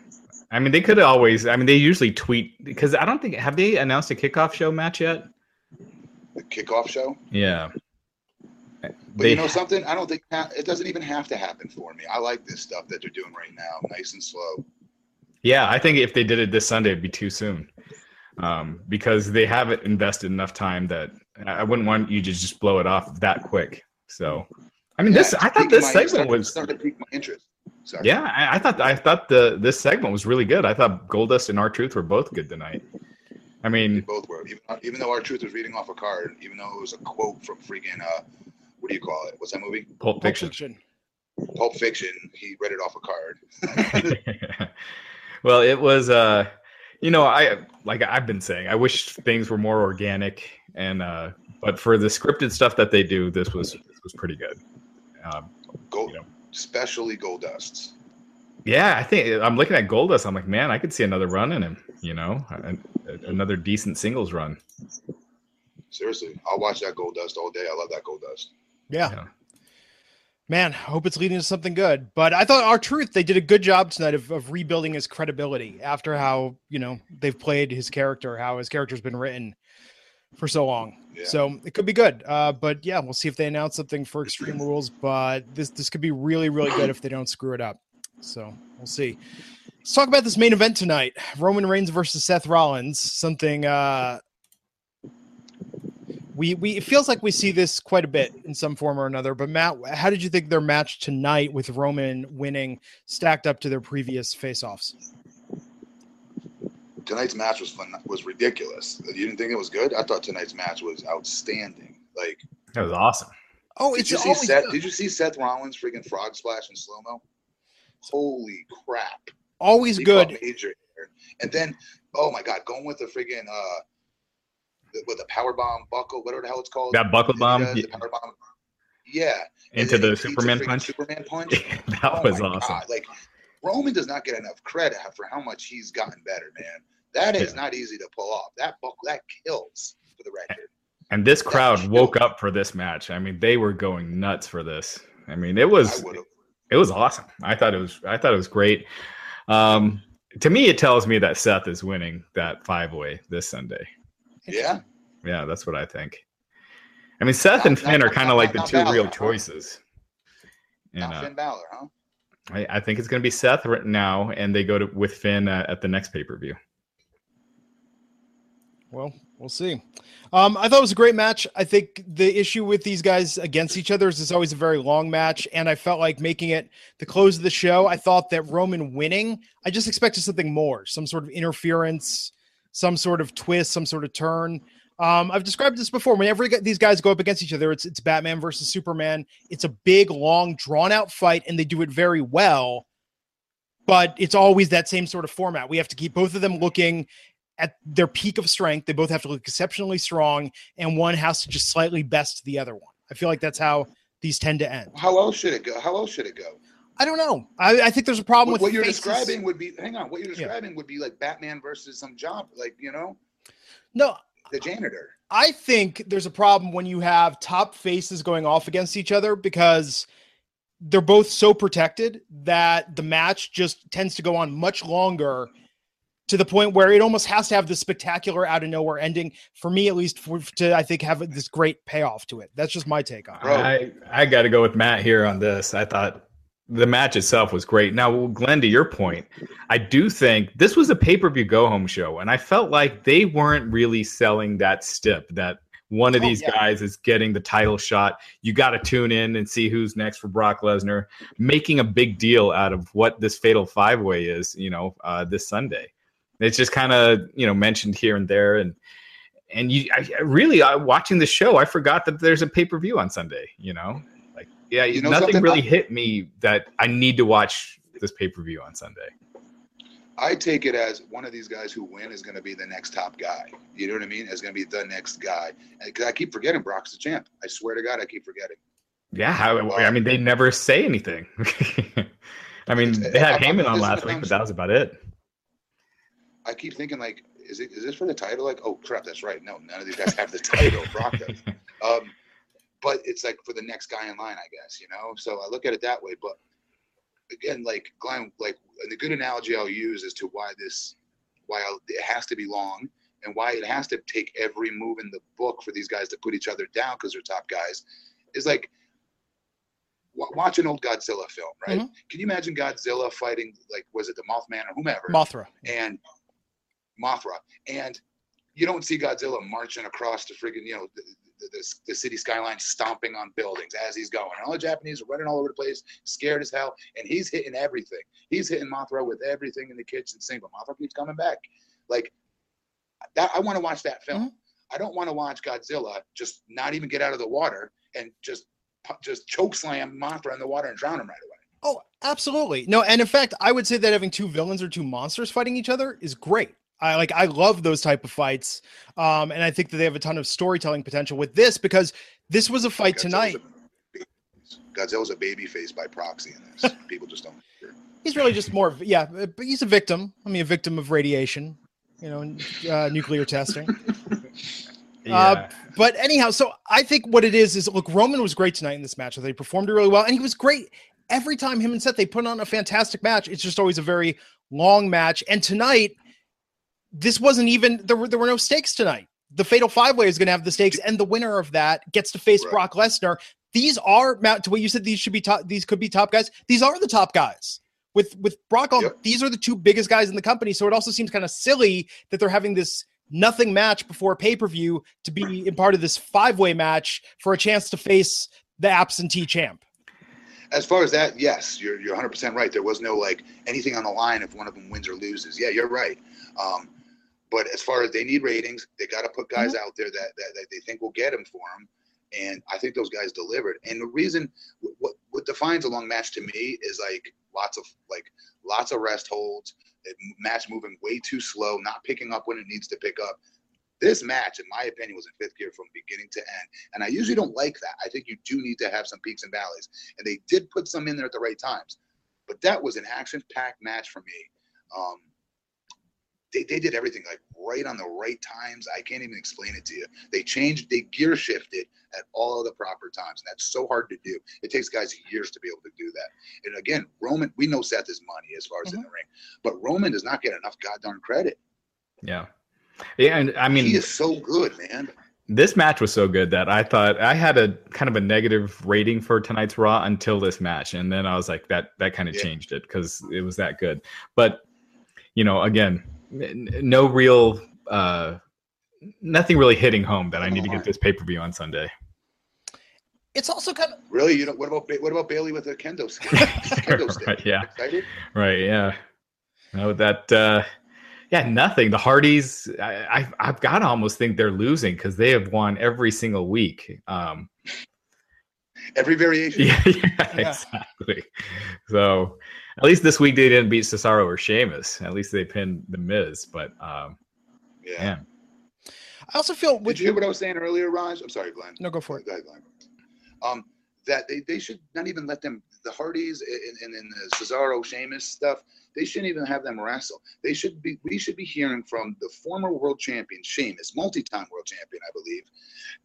I mean, they could always. I mean, they usually tweet because I don't think have they announced a kickoff show match yet. The kickoff show. Yeah, But they you know something? I don't think ha- it doesn't even have to happen for me. I like this stuff that they're doing right now, nice and slow. Yeah, I think if they did it this Sunday, it'd be too soon, um, because they haven't invested enough time that I wouldn't want you to just blow it off that quick. So, I mean, this I thought this segment starting- was starting to pique my interest. Sorry. yeah, I, I thought I thought the this segment was really good. I thought Goldust and R Truth were both good tonight. I They mean, both were. Even, even though R Truth was reading off a card, even though it was a quote from freaking uh, what do you call it? What's that movie? Pulp Pulp Fiction. Pulp Fiction. He read it off a card. [LAUGHS] [LAUGHS] well, it was uh you know, I like I've been saying, I wish things were more organic and uh but for the scripted stuff that they do, this was this was pretty good. Um, Gold, Yeah. especially gold dusts. Yeah, I think I'm looking at Goldust. I'm like, man, I could see another run in him. You know, an- another decent singles run. Seriously, I'll watch that Goldust all day. I love that Goldust. yeah Yeah. Man, I hope it's leading to something good. But I thought R Truth, they did a good job tonight of, of rebuilding his credibility after how, you know, they've played his character, how his character's been written for so long. Yeah. So it could be good. Uh, but yeah, we'll see if they announce something for Extreme [CLEARS THROAT] Rules. But this this could be really, really good if they don't screw it up. So we'll see. Let's talk about this main event tonight. Roman Reigns versus Seth Rollins. Something uh we we it feels like we see this quite a bit in some form or another. But Matt, how did you think their match tonight with Roman winning stacked up to their previous face-offs? Tonight's match was fun. Was ridiculous. You didn't think it was good? I thought tonight's match was outstanding. Like, That was awesome. Oh, did it's you see Seth? good. Did you see Seth Rollins freaking frog splash in slow mo? Holy crap! always He good. major error. And then, oh my god, going with the friggin' uh, with the power bomb buckle, whatever the hell it's called. That buckle bomb, The power bomb. Yeah. Into the he beats a Superman freaking punch. Superman punch. [LAUGHS] that Oh was awesome. God, Like Roman does not get enough credit for how much he's gotten better, man. That is Yeah. not easy to pull off. That buckle that kills for the record. And this crowd woke up for this match. I mean, they were going nuts for this. I mean, it was I would have. It was awesome. I thought it was I thought it was great. Um, to me, it tells me that Seth is winning that five way this Sunday. Yeah. Yeah, that's what I think. I mean, Seth and Finn not- are kind of like the not two Balor, real huh? choices. And Not Finn Balor, huh? I, I think it's going to be Seth right now, and they go to with Finn uh, at the next pay per view. Well, we'll see. Um, I thought it was a great match. I think the issue with these guys against each other is it's always a very long match, and I felt like making it the close of the show. I thought that Roman winning, I just expected something more, some sort of interference, some sort of twist, some sort of turn. Um, I've described this before. Whenever these guys go up against each other, it's it's Batman versus Superman. It's a big, long, drawn out fight, and they do it very well. But it's always that same sort of format. We have to keep both of them looking at their peak of strength. They both have to look exceptionally strong, and one has to just slightly best the other one. I feel like that's how these tend to end. How else should it go? How else should it go? I don't know. I, I think there's a problem What, with what you're faces. describing would be hang on. What you're Yeah. describing would be like Batman versus some job, like you know, No, the janitor. I think there's a problem when you have top faces going off against each other because they're both so protected that the match just tends to go on much longer to the point where it almost has to have this spectacular out of nowhere ending for me at least for, to I think have this great payoff to it. That's just my take on it. Bro. I I got to go with Matt here on this. I thought the match itself was great. Now, Glenn, to your point, I do think this was a pay per view go home show, and I felt like they weren't really selling that stip that one of Oh, these yeah. guys is getting the title shot. You got to tune in and see who's next for Brock Lesnar, making a big deal out of what this fatal five way is, you know, uh, this Sunday. It's just kind of, you know, mentioned here and there. And, and you I, I really, I, watching the show, I forgot that there's a pay per view on Sunday, you know, like, yeah, You know nothing really I- hit me that I need to watch this pay per view on Sunday. I take it as one of these guys who win is going to be the next top guy. You know what I mean? Is going to be the next guy. Because I keep forgetting Brock's the champ. I swear to God, I keep forgetting. Yeah, how, I mean, they never say anything. [LAUGHS] I mean, they had I- I- Heyman on last week, but that was about it. I keep thinking like, is it is this for the title? Like, oh crap, that's right. No, none of these guys have the title. Brock does. [LAUGHS] Um, but it's like for the next guy in line, I guess. You know. So I look at it that way. But again, like Glenn, like the good analogy I'll use as to why this, why I'll, it has to be long, and why it has to take every move in the book for these guys to put each other down because they're top guys, is like wa- watch an old Godzilla film, right? Mhm. Can you imagine Godzilla fighting like was it the Mothman or whomever? Mothra. and Mothra, and you don't see Godzilla marching across the friggin' you know the, the, the, the city skyline, stomping on buildings as he's going. And all the Japanese are running all over the place, scared as hell, and he's hitting everything. He's hitting Mothra with everything in the kitchen sink, but Mothra keeps coming back. Like that, I want to watch that film. Mm-hmm. I don't want to watch Godzilla just not even get out of the water and just just choke slam Mothra in the water and drown him right away. Oh, absolutely. No, and in fact, I would say that having two villains or two monsters fighting each other is great. I like I love those type of fights. Um, and I think that they have a ton of storytelling potential with this because this was a fight Godzilla's tonight. a- Godzilla's a baby face by proxy in this. [LAUGHS] People just don't. He's really just more of yeah, uh, but he's a victim. I mean a victim of radiation, you know, and, uh, nuclear testing. [LAUGHS] Uh, but anyhow, so I think what it is is look, Roman was great tonight in this match. They performed really well, and he was great every time. Him and Seth they put on a fantastic match. It's just always a very long match. And tonight, this wasn't even there were there were no stakes tonight. The Fatal Five Way is going to have the stakes, and the winner of that gets to face Right. Brock Lesnar. These are Matt to what you said. These should be top. These could be top guys. These are the top guys. With with Brock on, Yep. these are the two biggest guys in the company. So it also seems kind of silly that they're having this nothing match before pay per view to be in part of this five way match for a chance to face the absentee champ. As far as that, yes, you're you're 100 percent right. There was no like anything on the line if one of them wins or loses. Yeah, you're right. Um, but as far as they need ratings, they got to put guys out there that, that that they think will get them for them, and I think those guys delivered. And the reason what what defines a long match to me is like lots of like lots of rest holds, match moving way too slow, not picking up when it needs to pick up. This match, in my opinion, was in fifth gear from beginning to end. And I usually don't like that. I think you do need to have some peaks and valleys. And they did put some in there at the right times. But that was an action packed match for me. Um, they, they did everything like right on the right times. I can't even explain it to you. They changed, they gear shifted at all the proper times. And that's so hard to do. It takes guys years to be able to do that. And again, Roman, we know Seth is money as far as mm-hmm. in the ring, but Roman does not get enough goddamn credit. Yeah. Yeah. And I mean, he is so good, man. This match was so good that I thought I had a kind of a negative rating for tonight's Raw until this match. And then I was like, that, that kind of yeah. changed it because it was that good. But, you know, again, no real uh nothing really hitting home that I need to get this pay per view on Sunday. It's also kind of really. You know what about what about Bayley with a kendo stick? [LAUGHS] kendo stick. [LAUGHS] right, yeah. Excited? Right. Yeah. No, that. uh yeah, nothing. The Hardys, I, I have got to almost think they're losing because they have won every single week. Um, every variation. Yeah, [LAUGHS] yeah, yeah, exactly. So at least this week they didn't beat Cesaro or Sheamus. At least they pinned the Miz. But um, yeah. Man. I also feel. Did you hear what I was saying earlier, Raj? I'm sorry, Glenn. No, go for it. Go ahead, Glenn. Um, that they, they should not even let them the Hardys and, and, the Cesaro Sheamus stuff. They shouldn't even have them wrestle. They should be. We should be hearing from the former world champion Sheamus, multi-time world champion, I believe,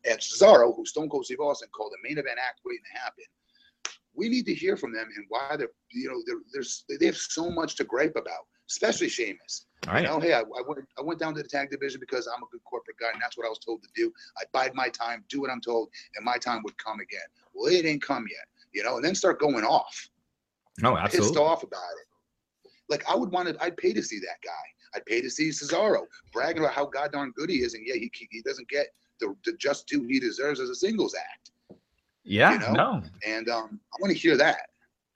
and Cesaro, who Stone Cold Steve Austin called the main event act waiting to happen we need to hear from them and why they're you know they're, there's they have so much to gripe about, especially Sheamus. All right. You know, hey, I, I, went I went down to the tag division because I'm a good corporate guy and that's what I was told to do. I bide my time, do what I'm told, and my time would come again. Well, it ain't come yet, you know, and then start going off. Oh, no, absolutely. Pissed off about it. Like I would want to, I'd pay to see that guy. I'd pay to see Cesaro bragging about how goddamn good he is, and yeah, he he doesn't get the, the just due he deserves as a singles act. Yeah, you know? no. And um, I want to hear that.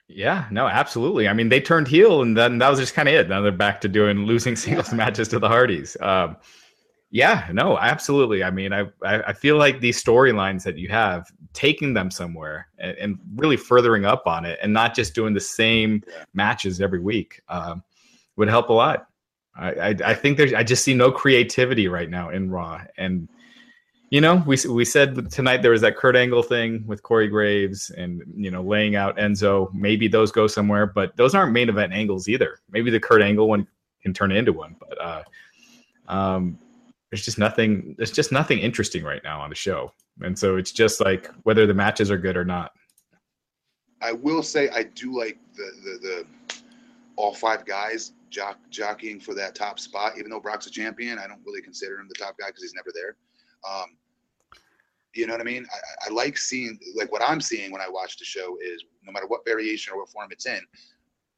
Yeah, no, absolutely. I mean, they turned heel, and then that was just kind of it. Now they're back to doing losing singles yeah. [LAUGHS] matches to the Hardys. Um, yeah, no, absolutely. I mean, I I feel like these storylines that you have, taking them somewhere and, and, really furthering up on it, and not just doing the same yeah. matches every week, um, would help a lot. I, I, I think there's I just see no creativity right now in Raw, and you know, we we said tonight there was that Kurt Angle thing with Corey Graves and you know laying out Enzo. Maybe those go somewhere, but those aren't main event angles either. Maybe the Kurt Angle one can turn into one, but uh, um, there's just nothing. There's just nothing interesting right now on the show, and so it's just like whether the matches are good or not. I will say I do like the the, the all five guys jock, jockeying for that top spot. Even though Brock's a champion, I don't really consider him the top guy because he's never there. Um, you know what I mean? I, I, like seeing like what I'm seeing when I watch the show is no matter what variation or what form it's in,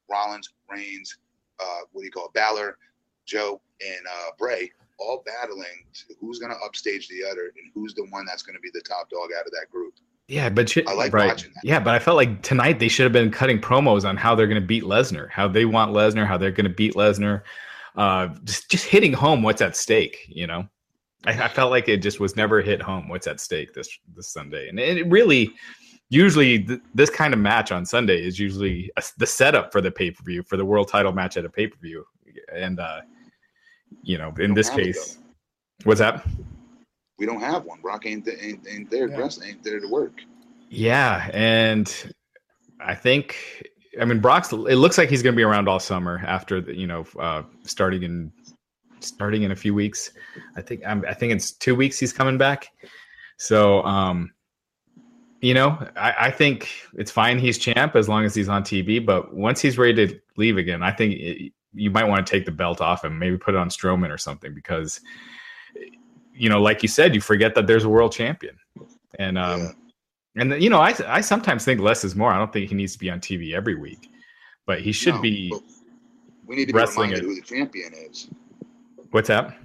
Rollins, Reigns, uh, what do you call it, Balor, Joe, and uh, Bray all battling who's going to upstage the other and who's the one that's going to be the top dog out of that group. Yeah, but sh- I like right. watching that. Yeah, but I felt like tonight they should have been cutting promos on how they're going to beat Lesnar, how they want Lesnar, how they're going to beat Lesnar, uh, just just hitting home what's at stake. You know. I, I, felt like it just was never hit home. What's at stake this this Sunday? And it really, usually, th- this kind of match on Sunday is usually a, the setup for the pay per view for the world title match at a pay per view. And uh, you know, in this case, what's that? We don't have one. Brock ain't ain't, ain't there. Yeah. ain't there to work. Yeah, and I think I mean Brock's. It looks like he's going to be around all summer after the, you know uh, starting in starting in a few weeks. I think I'm, I think it's two weeks he's coming back. So, um, you know, I, I, think it's fine he's champ as long as he's on TV. But once he's ready to leave again, I think it, you might want to take the belt off him, maybe put it on Strowman or something, because you know, like you said, you forget that there's a world champion, and um, yeah. and you know, I I sometimes think less is more. I don't think he needs to be on TV every week, but he should no, be. We need to be reminded who the champion is. What's that?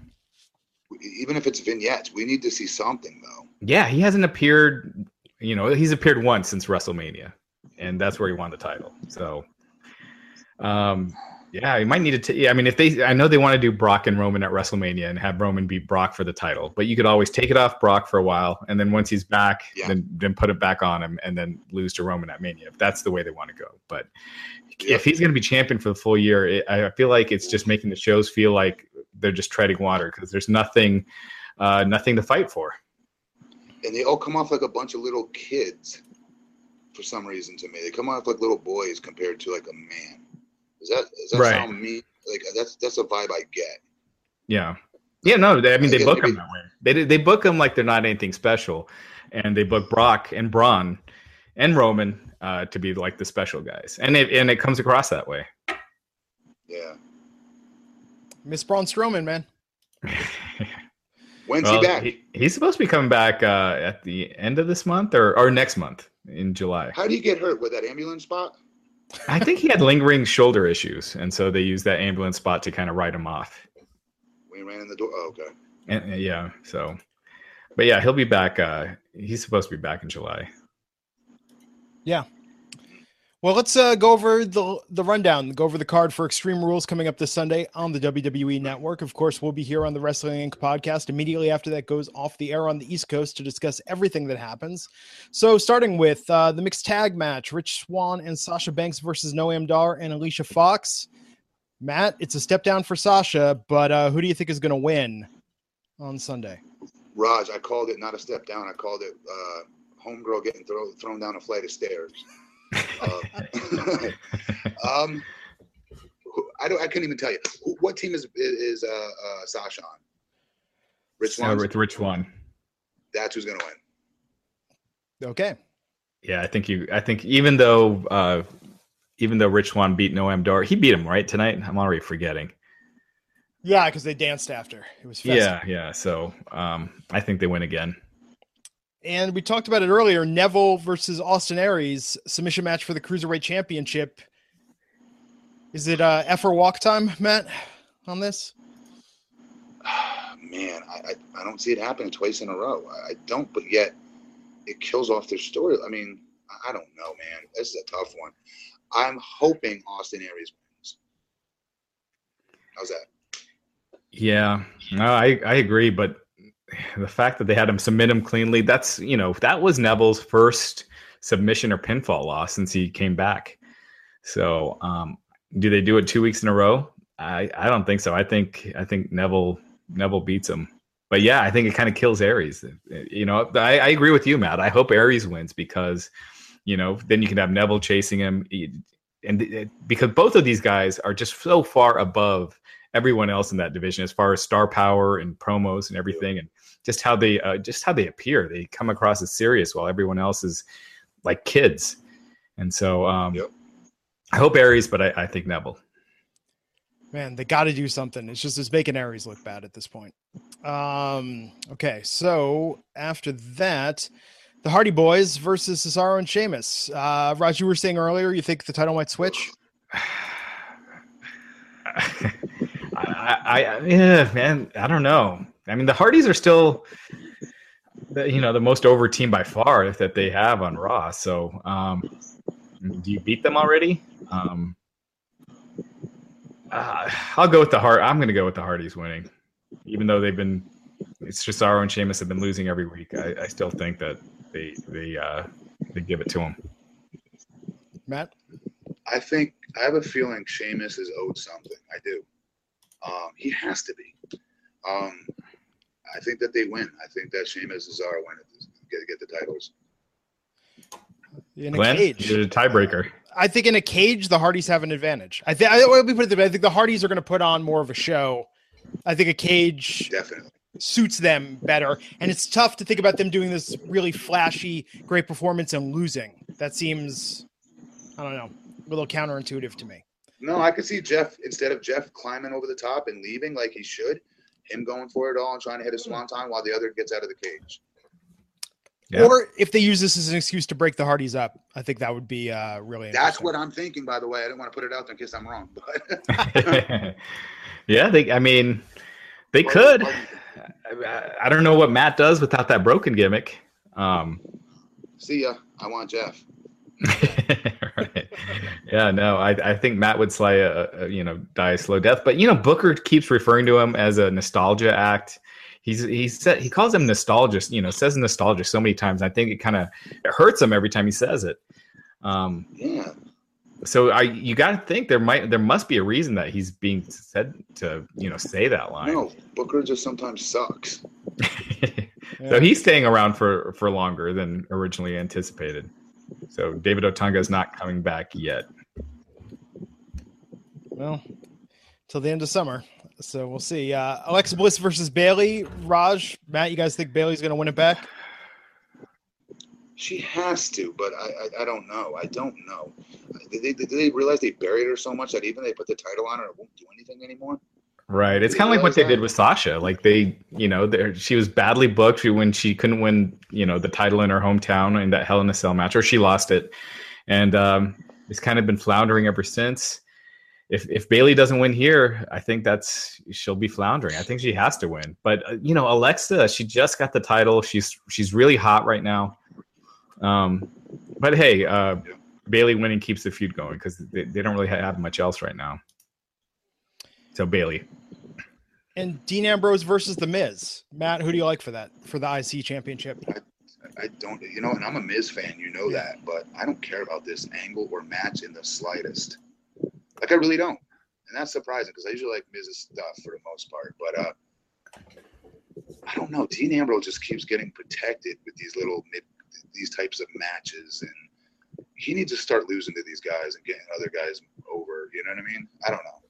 Even if it's vignettes, we need to see something though. Yeah, he hasn't appeared. You know, he's appeared once since WrestleMania, and that's where he won the title. So, um, Yeah, you might need to. T- yeah, I mean, if they, I know they want to do Brock and Roman at WrestleMania and have Roman beat Brock for the title, but you could always take it off Brock for a while, and then once he's back, Yeah. then then put it back on him, and then lose to Roman at Mania. If that's the way they want to go, but Yeah. if he's going to be champion for the full year, it, I feel like it's just making the shows feel like they're just treading water because there's nothing, uh, nothing to fight for. and they all come off like a bunch of little kids for some reason to me. They come off like little boys compared to like a man. Is that that Right. sound me? Like that's that's a vibe I get. Yeah. Yeah, no, they, I mean they Yeah, book maybe- them that way. They they book them like they're not anything special, and they book Brock and Braun and Roman uh, to be like the special guys, and it and it comes across that way. Yeah. Miss Braun Strowman, man. When's Well, he back? he- he's supposed to be coming back uh, at the end of this month or or next month in July. How did he get hurt with that ambulance spot? I think he had lingering shoulder issues, and so they used that ambulance spot to kind of write him off. We ran in the door. Oh, okay. And, uh, yeah, so, but yeah, he'll be back. Uh, he's supposed to be back in July. Well, let's uh, go over the the rundown. Go over the card for Extreme Rules coming up this Sunday on the WWE Network. Of course, we'll be here on the Wrestling Inc. podcast immediately after that goes off the air on the East Coast to discuss everything that happens. So, starting with uh, the mixed tag match: Rich Swann and Sasha Banks versus Noam Dar and Alicia Fox. Matt, it's a step down for Sasha, but uh, who do you think is going to win on Sunday? Raj, I called it not a step down. I called it uh, homegirl getting throw, thrown down a flight of stairs. Uh, [LAUGHS] um, I don't. I couldn't even tell you what team is is uh, uh, Sasha on. Rich Uh, with Rich Swann. That's who's gonna win. Okay. Yeah, I think you. I think even though, uh, even though Rich Swann beat Noam Dar, he beat him right tonight. I'm already forgetting. Yeah, because they danced after. It was festive. Yeah, yeah. So um, I think they win again. And we talked about it earlier Neville versus Austin Aries submission match for the Cruiserweight Championship. Is it uh, F or walk time, Matt, on this? [SIGHS] Man, I, I I don't see it happening twice in a row. I, I don't, but yet it kills off their story. I mean, I, I don't know, man. This is a tough one. I'm hoping Austin Aries wins. How's that? Yeah, no, I I agree, but the fact that they had him submit him cleanly, that's you know that was Neville's first submission or pinfall loss since he came back. So, um, do they do it two weeks in a row? I I don't think so. I think I think Neville Neville beats him. But yeah, I think it kind of kills Aries. You know, I, I agree with you, Matt. I hope Aries wins because, you know, then you can have Neville chasing him, and it, because both of these guys are just so far above everyone else in that division as far as star power and promos and everything and just how they uh, just how they appear they come across as serious while everyone else is like kids and so um Yep. i hope aries but i, I think neville Man, they got to do something. It's just it's making Aries look bad at this point. Um, okay, so after that, the Hardy Boys versus Cesaro and Sheamus. Uh, Raj, you were saying earlier you think the title might switch. [SIGHS] I, I, I yeah, man, I don't know. I mean, the Hardys are still, the, you know, the most over team by far that they have on Raw. So, um, do you beat them already? Um, uh, I'll go with the Hard. I'm going to go with the Hardys winning, even though they've been. It's Cesaro and Sheamus have been losing every week. I, I still think that they they uh, they give it to them. Matt, I think I have a feeling Sheamus is owed something. I do. Um, he has to be. Um, I think that they win. I think that Sheamus is our winner to get get the titles. in a Glenn, cage. you're the tiebreaker. I think in a cage, the Hardys have an advantage. I think. I, let me put it this way, I think the Hardys are going to put on more of a show. I think a cage Definitely. suits them better, and it's tough to think about them doing this really flashy, great performance and losing. That seems, I don't know, a little counterintuitive to me. No, I could see Jeff instead of Jeff climbing over the top and leaving like he should, him going for it all and trying to hit a swanton while the other gets out of the cage. Yeah. Or if they use this as an excuse to break the Hardys up, I think that would be uh, really. That's interesting. what I'm thinking, by the way. I didn't want to put it out there in case I'm wrong, but [LAUGHS] yeah, they. I mean, they could. I, I don't know what Matt does without that broken gimmick. Um, See ya. I want Jeff. [LAUGHS] [LAUGHS] right. yeah, no, I, I think Matt would slay a, a, you know die a slow death, but you know Booker keeps referring to him as a nostalgia act. He's he said he calls him nostalgia, you know, says nostalgia so many times. I think it kind of it hurts him every time he says it. Um, Yeah. so I you got to think there might there must be a reason that he's being said to you know say that line. No, Booker just sometimes sucks. [LAUGHS] so he's staying around for for longer than originally anticipated. So David Otunga is not coming back yet. Well, till the end of summer. So we'll see. Uh, Alexa Bliss versus Bayley. Raj, Matt, you guys think Bayley's going to win it back? She has to, but I, I, I don't know. I don't know. Did they, did they realize they buried her so much that even they put the title on her, it won't do anything anymore? Right. It's kind of like what they did with Sasha. Like they, you know, she was badly booked when she couldn't win, you know, the title in her hometown in that Hell in a Cell match, or she lost it, and um, it's kind of been floundering ever since. If if Bayley doesn't win here, I think that's she'll be floundering. I think she has to win. But uh, you know, Alexa, she just got the title. She's she's really hot right now. Um, but hey, uh, Bayley winning keeps the feud going because they, they don't really have much else right now. So Bayley. And Dean Ambrose versus The Miz. Matt, who do you like for that for the IC championship? I don't, you know, and I'm a Miz fan, you know that, but I don't care about this angle or match in the slightest. Like, I really don't. And that's surprising because I usually like Miz's stuff for the most part. But uh, I don't know. Dean Ambrose just keeps getting protected with these little mid, these types of matches. And he needs to start losing to these guys and getting other guys over. You know what I mean? I don't know.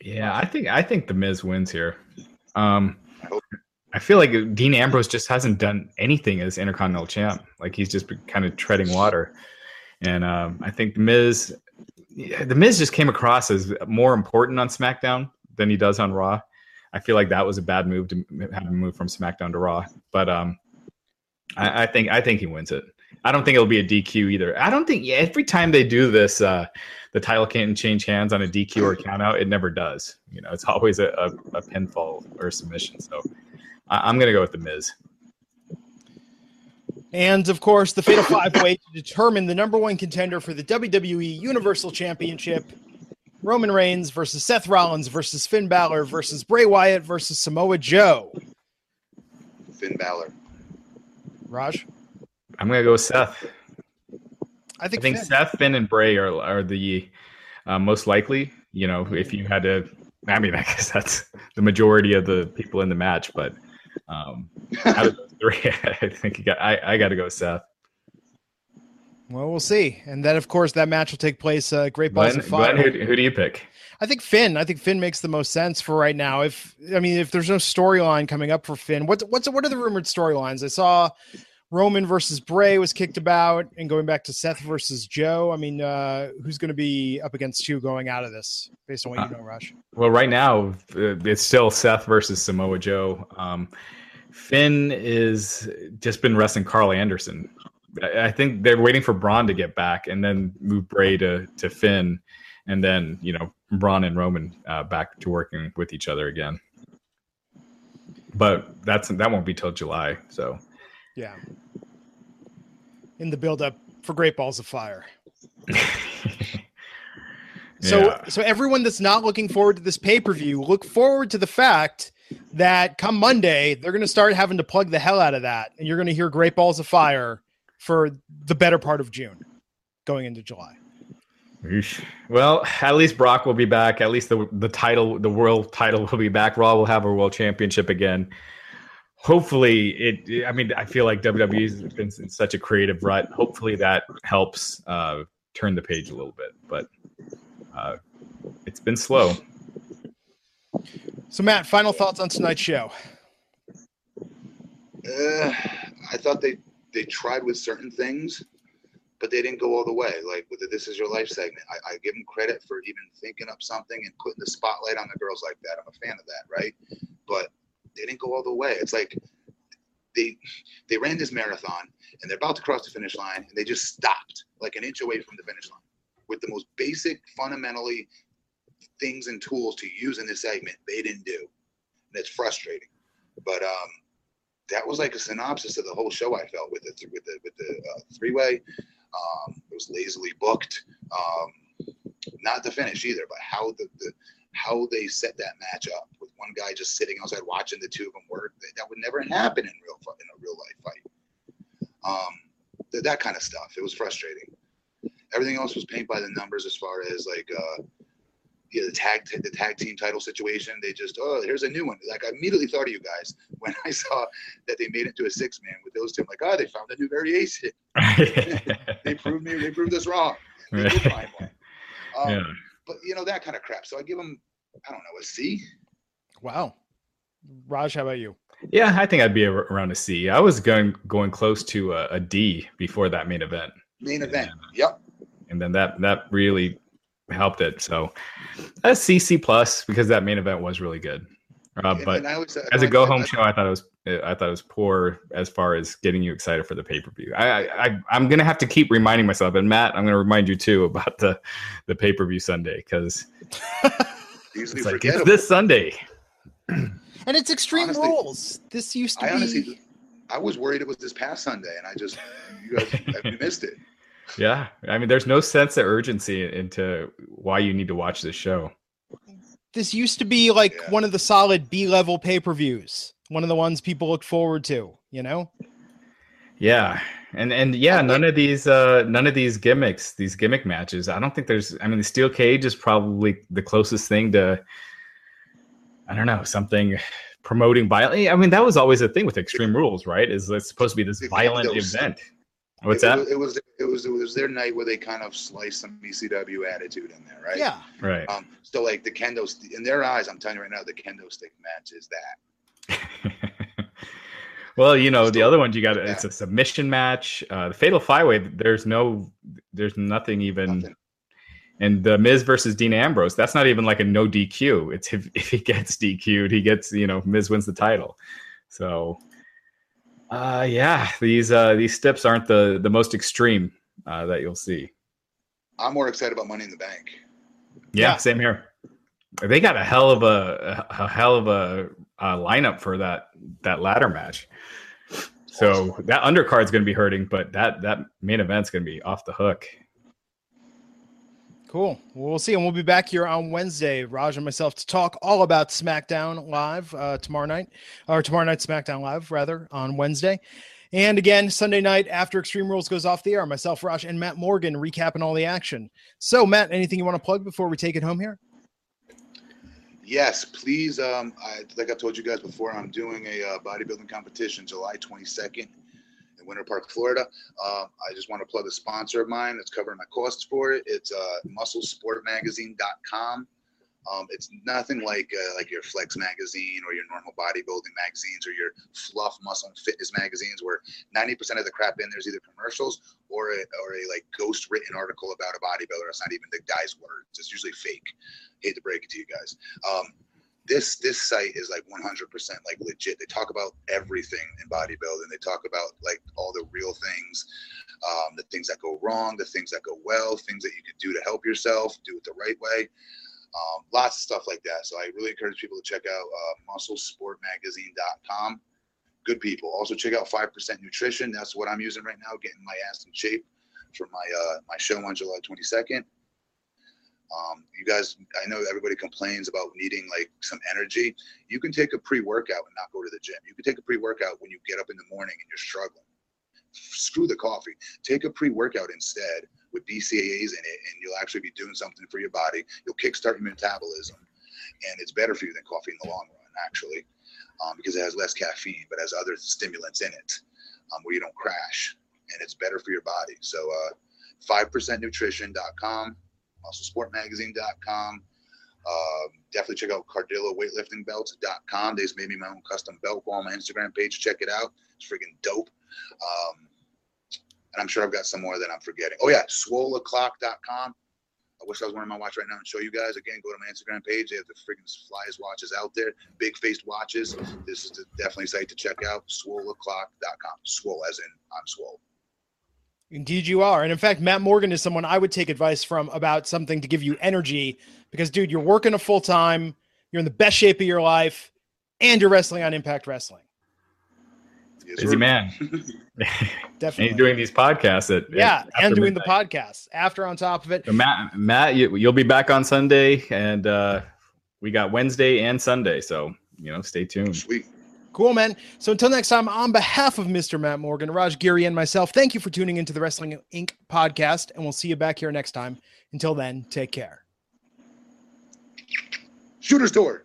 Yeah, I think I think the Miz wins here. Um, I feel like Dean Ambrose just hasn't done anything as Intercontinental Champ. Like he's just been kind of treading water, and um, I think the Miz, the Miz just came across as more important on SmackDown than he does on Raw. I feel like that was a bad move to have him move from SmackDown to Raw, but um, I, I think I think he wins it. I don't think it'll be a DQ either. I don't think yeah, every time they do this, uh, the title can't change hands on a DQ or count out. It never does. You know, it's [LAUGHS] always a, a, a pinfall or submission. So I, I'm going to go with the Miz. And of course, the Fatal Five Way to determine the number one contender for the WWE Universal Championship Roman Reigns versus Seth Rollins versus Finn Balor versus Bray Wyatt versus Samoa Joe. Finn Balor. Raj? I'm going to go with Seth. I think, I think Finn. Seth, Finn, and Bray are are the uh, most likely. You know, if you had to, I mean, I guess that's the majority of the people in the match. But um, out of three, [LAUGHS] I think you got, I I got to go Seth. Well, we'll see. And then, of course, that match will take place. Uh, Great Balls Glenn, of Fire. Glenn, who, who do you pick? I think Finn. I think Finn makes the most sense for right now. If I mean, if there's no storyline coming up for Finn, what's what's what are the rumored storylines? I saw Roman versus Bray was kicked about, and going back to Seth versus Joe. I mean, uh, who's going to be up against who going out of this, based on what you know, Rush? Well, right now uh, it's still Seth versus Samoa Joe. Um, Finn is just been wrestling Karl Anderson. I I think they're waiting for Braun to get back and then move Bray to to Finn, and then you know Braun and Roman uh, back to working with each other again. But that's that won't be till July. So Yeah. In the build up for Great Balls of Fire. [LAUGHS] So Yeah. so everyone that's not looking forward to this pay-per-view, look forward to the fact that come Monday, they're gonna start having to plug the hell out of that. And you're gonna hear Great Balls of Fire for the better part of June going into July. Well, at least Brock will be back. At least the the title, the world title, will be back. Raw will have a world championship again. Hopefully, it. I mean, I feel like WWE's been in such a creative rut. Hopefully, that helps uh, turn the page a little bit. But uh, it's been slow. So Matt, final thoughts on tonight's show. Uh, I thought they they tried with certain things, but they didn't go all the way. Like with the "This Is Your Life" segment, I, I give them credit for even thinking up something and putting the spotlight on the girls like that. I'm a fan of that, right? But they didn't go all the way. It's like they they ran this marathon and they're about to cross the finish line and they just stopped like an inch away from the finish line with the most basic, fundamentally things and tools to use in this segment. They didn't do, and it's frustrating. But um, that was like a synopsis of the whole show. I felt with the with the with the uh, three way. Um, it was lazily booked. Um, not the finish either, but how the, the how they set that match up with one guy just sitting outside watching the two of them work. That, would never happen in real in a real life fight. Um, th- that kind of stuff. It was frustrating. Everything else was paint by the numbers as far as like uh, yeah, the tag the tag team title situation. They just oh here's a new one. Like I immediately thought of you guys [LAUGHS] when I saw that they made it to a six man with those two. I'm like oh they found a new variation. [LAUGHS] [LAUGHS] they proved me they proved us wrong. They did find one. Um, yeah. But you know that kind of crap. So I give them I don't know a C. Wow. Raj, how about you? Yeah, I think I'd be around a C. I was going going close to a, a D before that main event. Main event. And, yep. And then that that really helped it. So a C C plus because that main event was really good. Uh, but was, as a go home show, I thought it was I thought it was poor as far as getting you excited for the pay per view. I, I I'm gonna have to keep reminding myself, and Matt, I'm gonna remind you too about the the pay per view Sunday because [LAUGHS] it's like it's this Sunday. and it's Extreme honestly, Rules. This used to I be. Honestly, I was worried it was this past Sunday, and I just you guys [LAUGHS] you missed it. Yeah, I mean, there's no sense of urgency into why you need to watch this show. This used to be like yeah. one of the solid B level pay per views, one of the ones people look forward to. You know. Yeah, and and yeah, none of these uh none of these gimmicks, these gimmick matches. I don't think there's. I mean, the steel cage is probably the closest thing to. I don't know something promoting violence. I mean, that was always a thing with Extreme Rules, right? Is it's supposed to be this violent event. What's it, that? It was, it was it was their night where they kind of sliced some ECW attitude in there, right? Yeah. Right. Um, so like the kendo st- in their eyes, I'm telling you right now, the kendo stick match is that. Well, you know, the other ones you got it's a submission match. Uh, the Fatal Five Way, there's no, there's nothing even. Nothing. And the Miz versus Dean Ambrose, that's not even like a no DQ. It's if, if he gets DQ'd, he gets you know Miz wins the title. So uh, yeah, these uh, these steps aren't the the most extreme uh, that you'll see. I'm more excited about Money in the Bank. Yeah, yeah. same here. They got a hell of a, a hell of a, a lineup for that that ladder match. So that undercard's going to be hurting, but that that main event's going to be off the hook. Cool. Well, we'll see. And we'll be back here on Wednesday, Raj and myself, to talk all about SmackDown Live uh, tomorrow night, or tomorrow night SmackDown Live, rather, on Wednesday. And again, Sunday night after Extreme Rules goes off the air, myself, Raj, and Matt Morgan recapping all the action. So, Matt, anything you want to plug before we take it home here? Yes, please. Um, I, like I told you guys before, I'm doing a uh, bodybuilding competition July 22nd in Winter Park, Florida. Uh, I just want to plug a sponsor of mine that's covering my costs for it. It's uh, musclesportmagazine.com. Um, it's nothing like uh, like your Flex magazine or your normal bodybuilding magazines or your fluff muscle and fitness magazines, where 90% of the crap in there is either commercials or a, or a like ghost written article about a bodybuilder. It's not even the guy's words. It's usually fake. Hate to break it to you guys. Um, this this site is like 100% like legit. They talk about everything in bodybuilding. They talk about like all the real things, um, the things that go wrong, the things that go well, things that you can do to help yourself, do it the right way. Um, lots of stuff like that. So I really encourage people to check out uh, musclesportmagazine.com. Good people. Also check out 5% Nutrition. That's what I'm using right now, getting my ass in shape for my uh, my show on July 22nd. Um, you guys, I know everybody complains about needing like some energy. You can take a pre workout and not go to the gym. You can take a pre workout when you get up in the morning and you're struggling. Screw the coffee. Take a pre workout instead with BCAAs in it, and you'll actually be doing something for your body. You'll kickstart your metabolism, and it's better for you than coffee in the long run, actually, um, because it has less caffeine but has other stimulants in it um, where you don't crash, and it's better for your body. So, uh, 5percentnutrition.com musclesportmagazine.com. Uh, definitely check out cardilloweightliftingbelts.com. They just made me my own custom belt on my Instagram page. Check it out. It's freaking dope. Um, and I'm sure I've got some more that I'm forgetting. Oh, yeah, swoleclock.com. I wish I was wearing my watch right now and show you guys. Again, go to my Instagram page. They have the freaking flyest watches out there, big faced watches. This is definitely a site to check out. Swoleclock.com. Swole, as in I'm swole. Indeed, you are. And in fact, Matt Morgan is someone I would take advice from about something to give you energy because, dude, you're working a full time, you're in the best shape of your life, and you're wrestling on Impact Wrestling. Yes, Busy sir. man. [LAUGHS] Definitely. he's doing these podcasts at yeah, at- and after doing the midnight. podcast after on top of it. So Matt, Matt, you, you'll be back on Sunday, and uh, we got Wednesday and Sunday. So you know, stay tuned. Sweet. Cool, man. So until next time, on behalf of Mr. Matt Morgan, Raj Giri, and myself, thank you for tuning into the Wrestling Inc. podcast, and we'll see you back here next time. Until then, take care. Shooter's tour.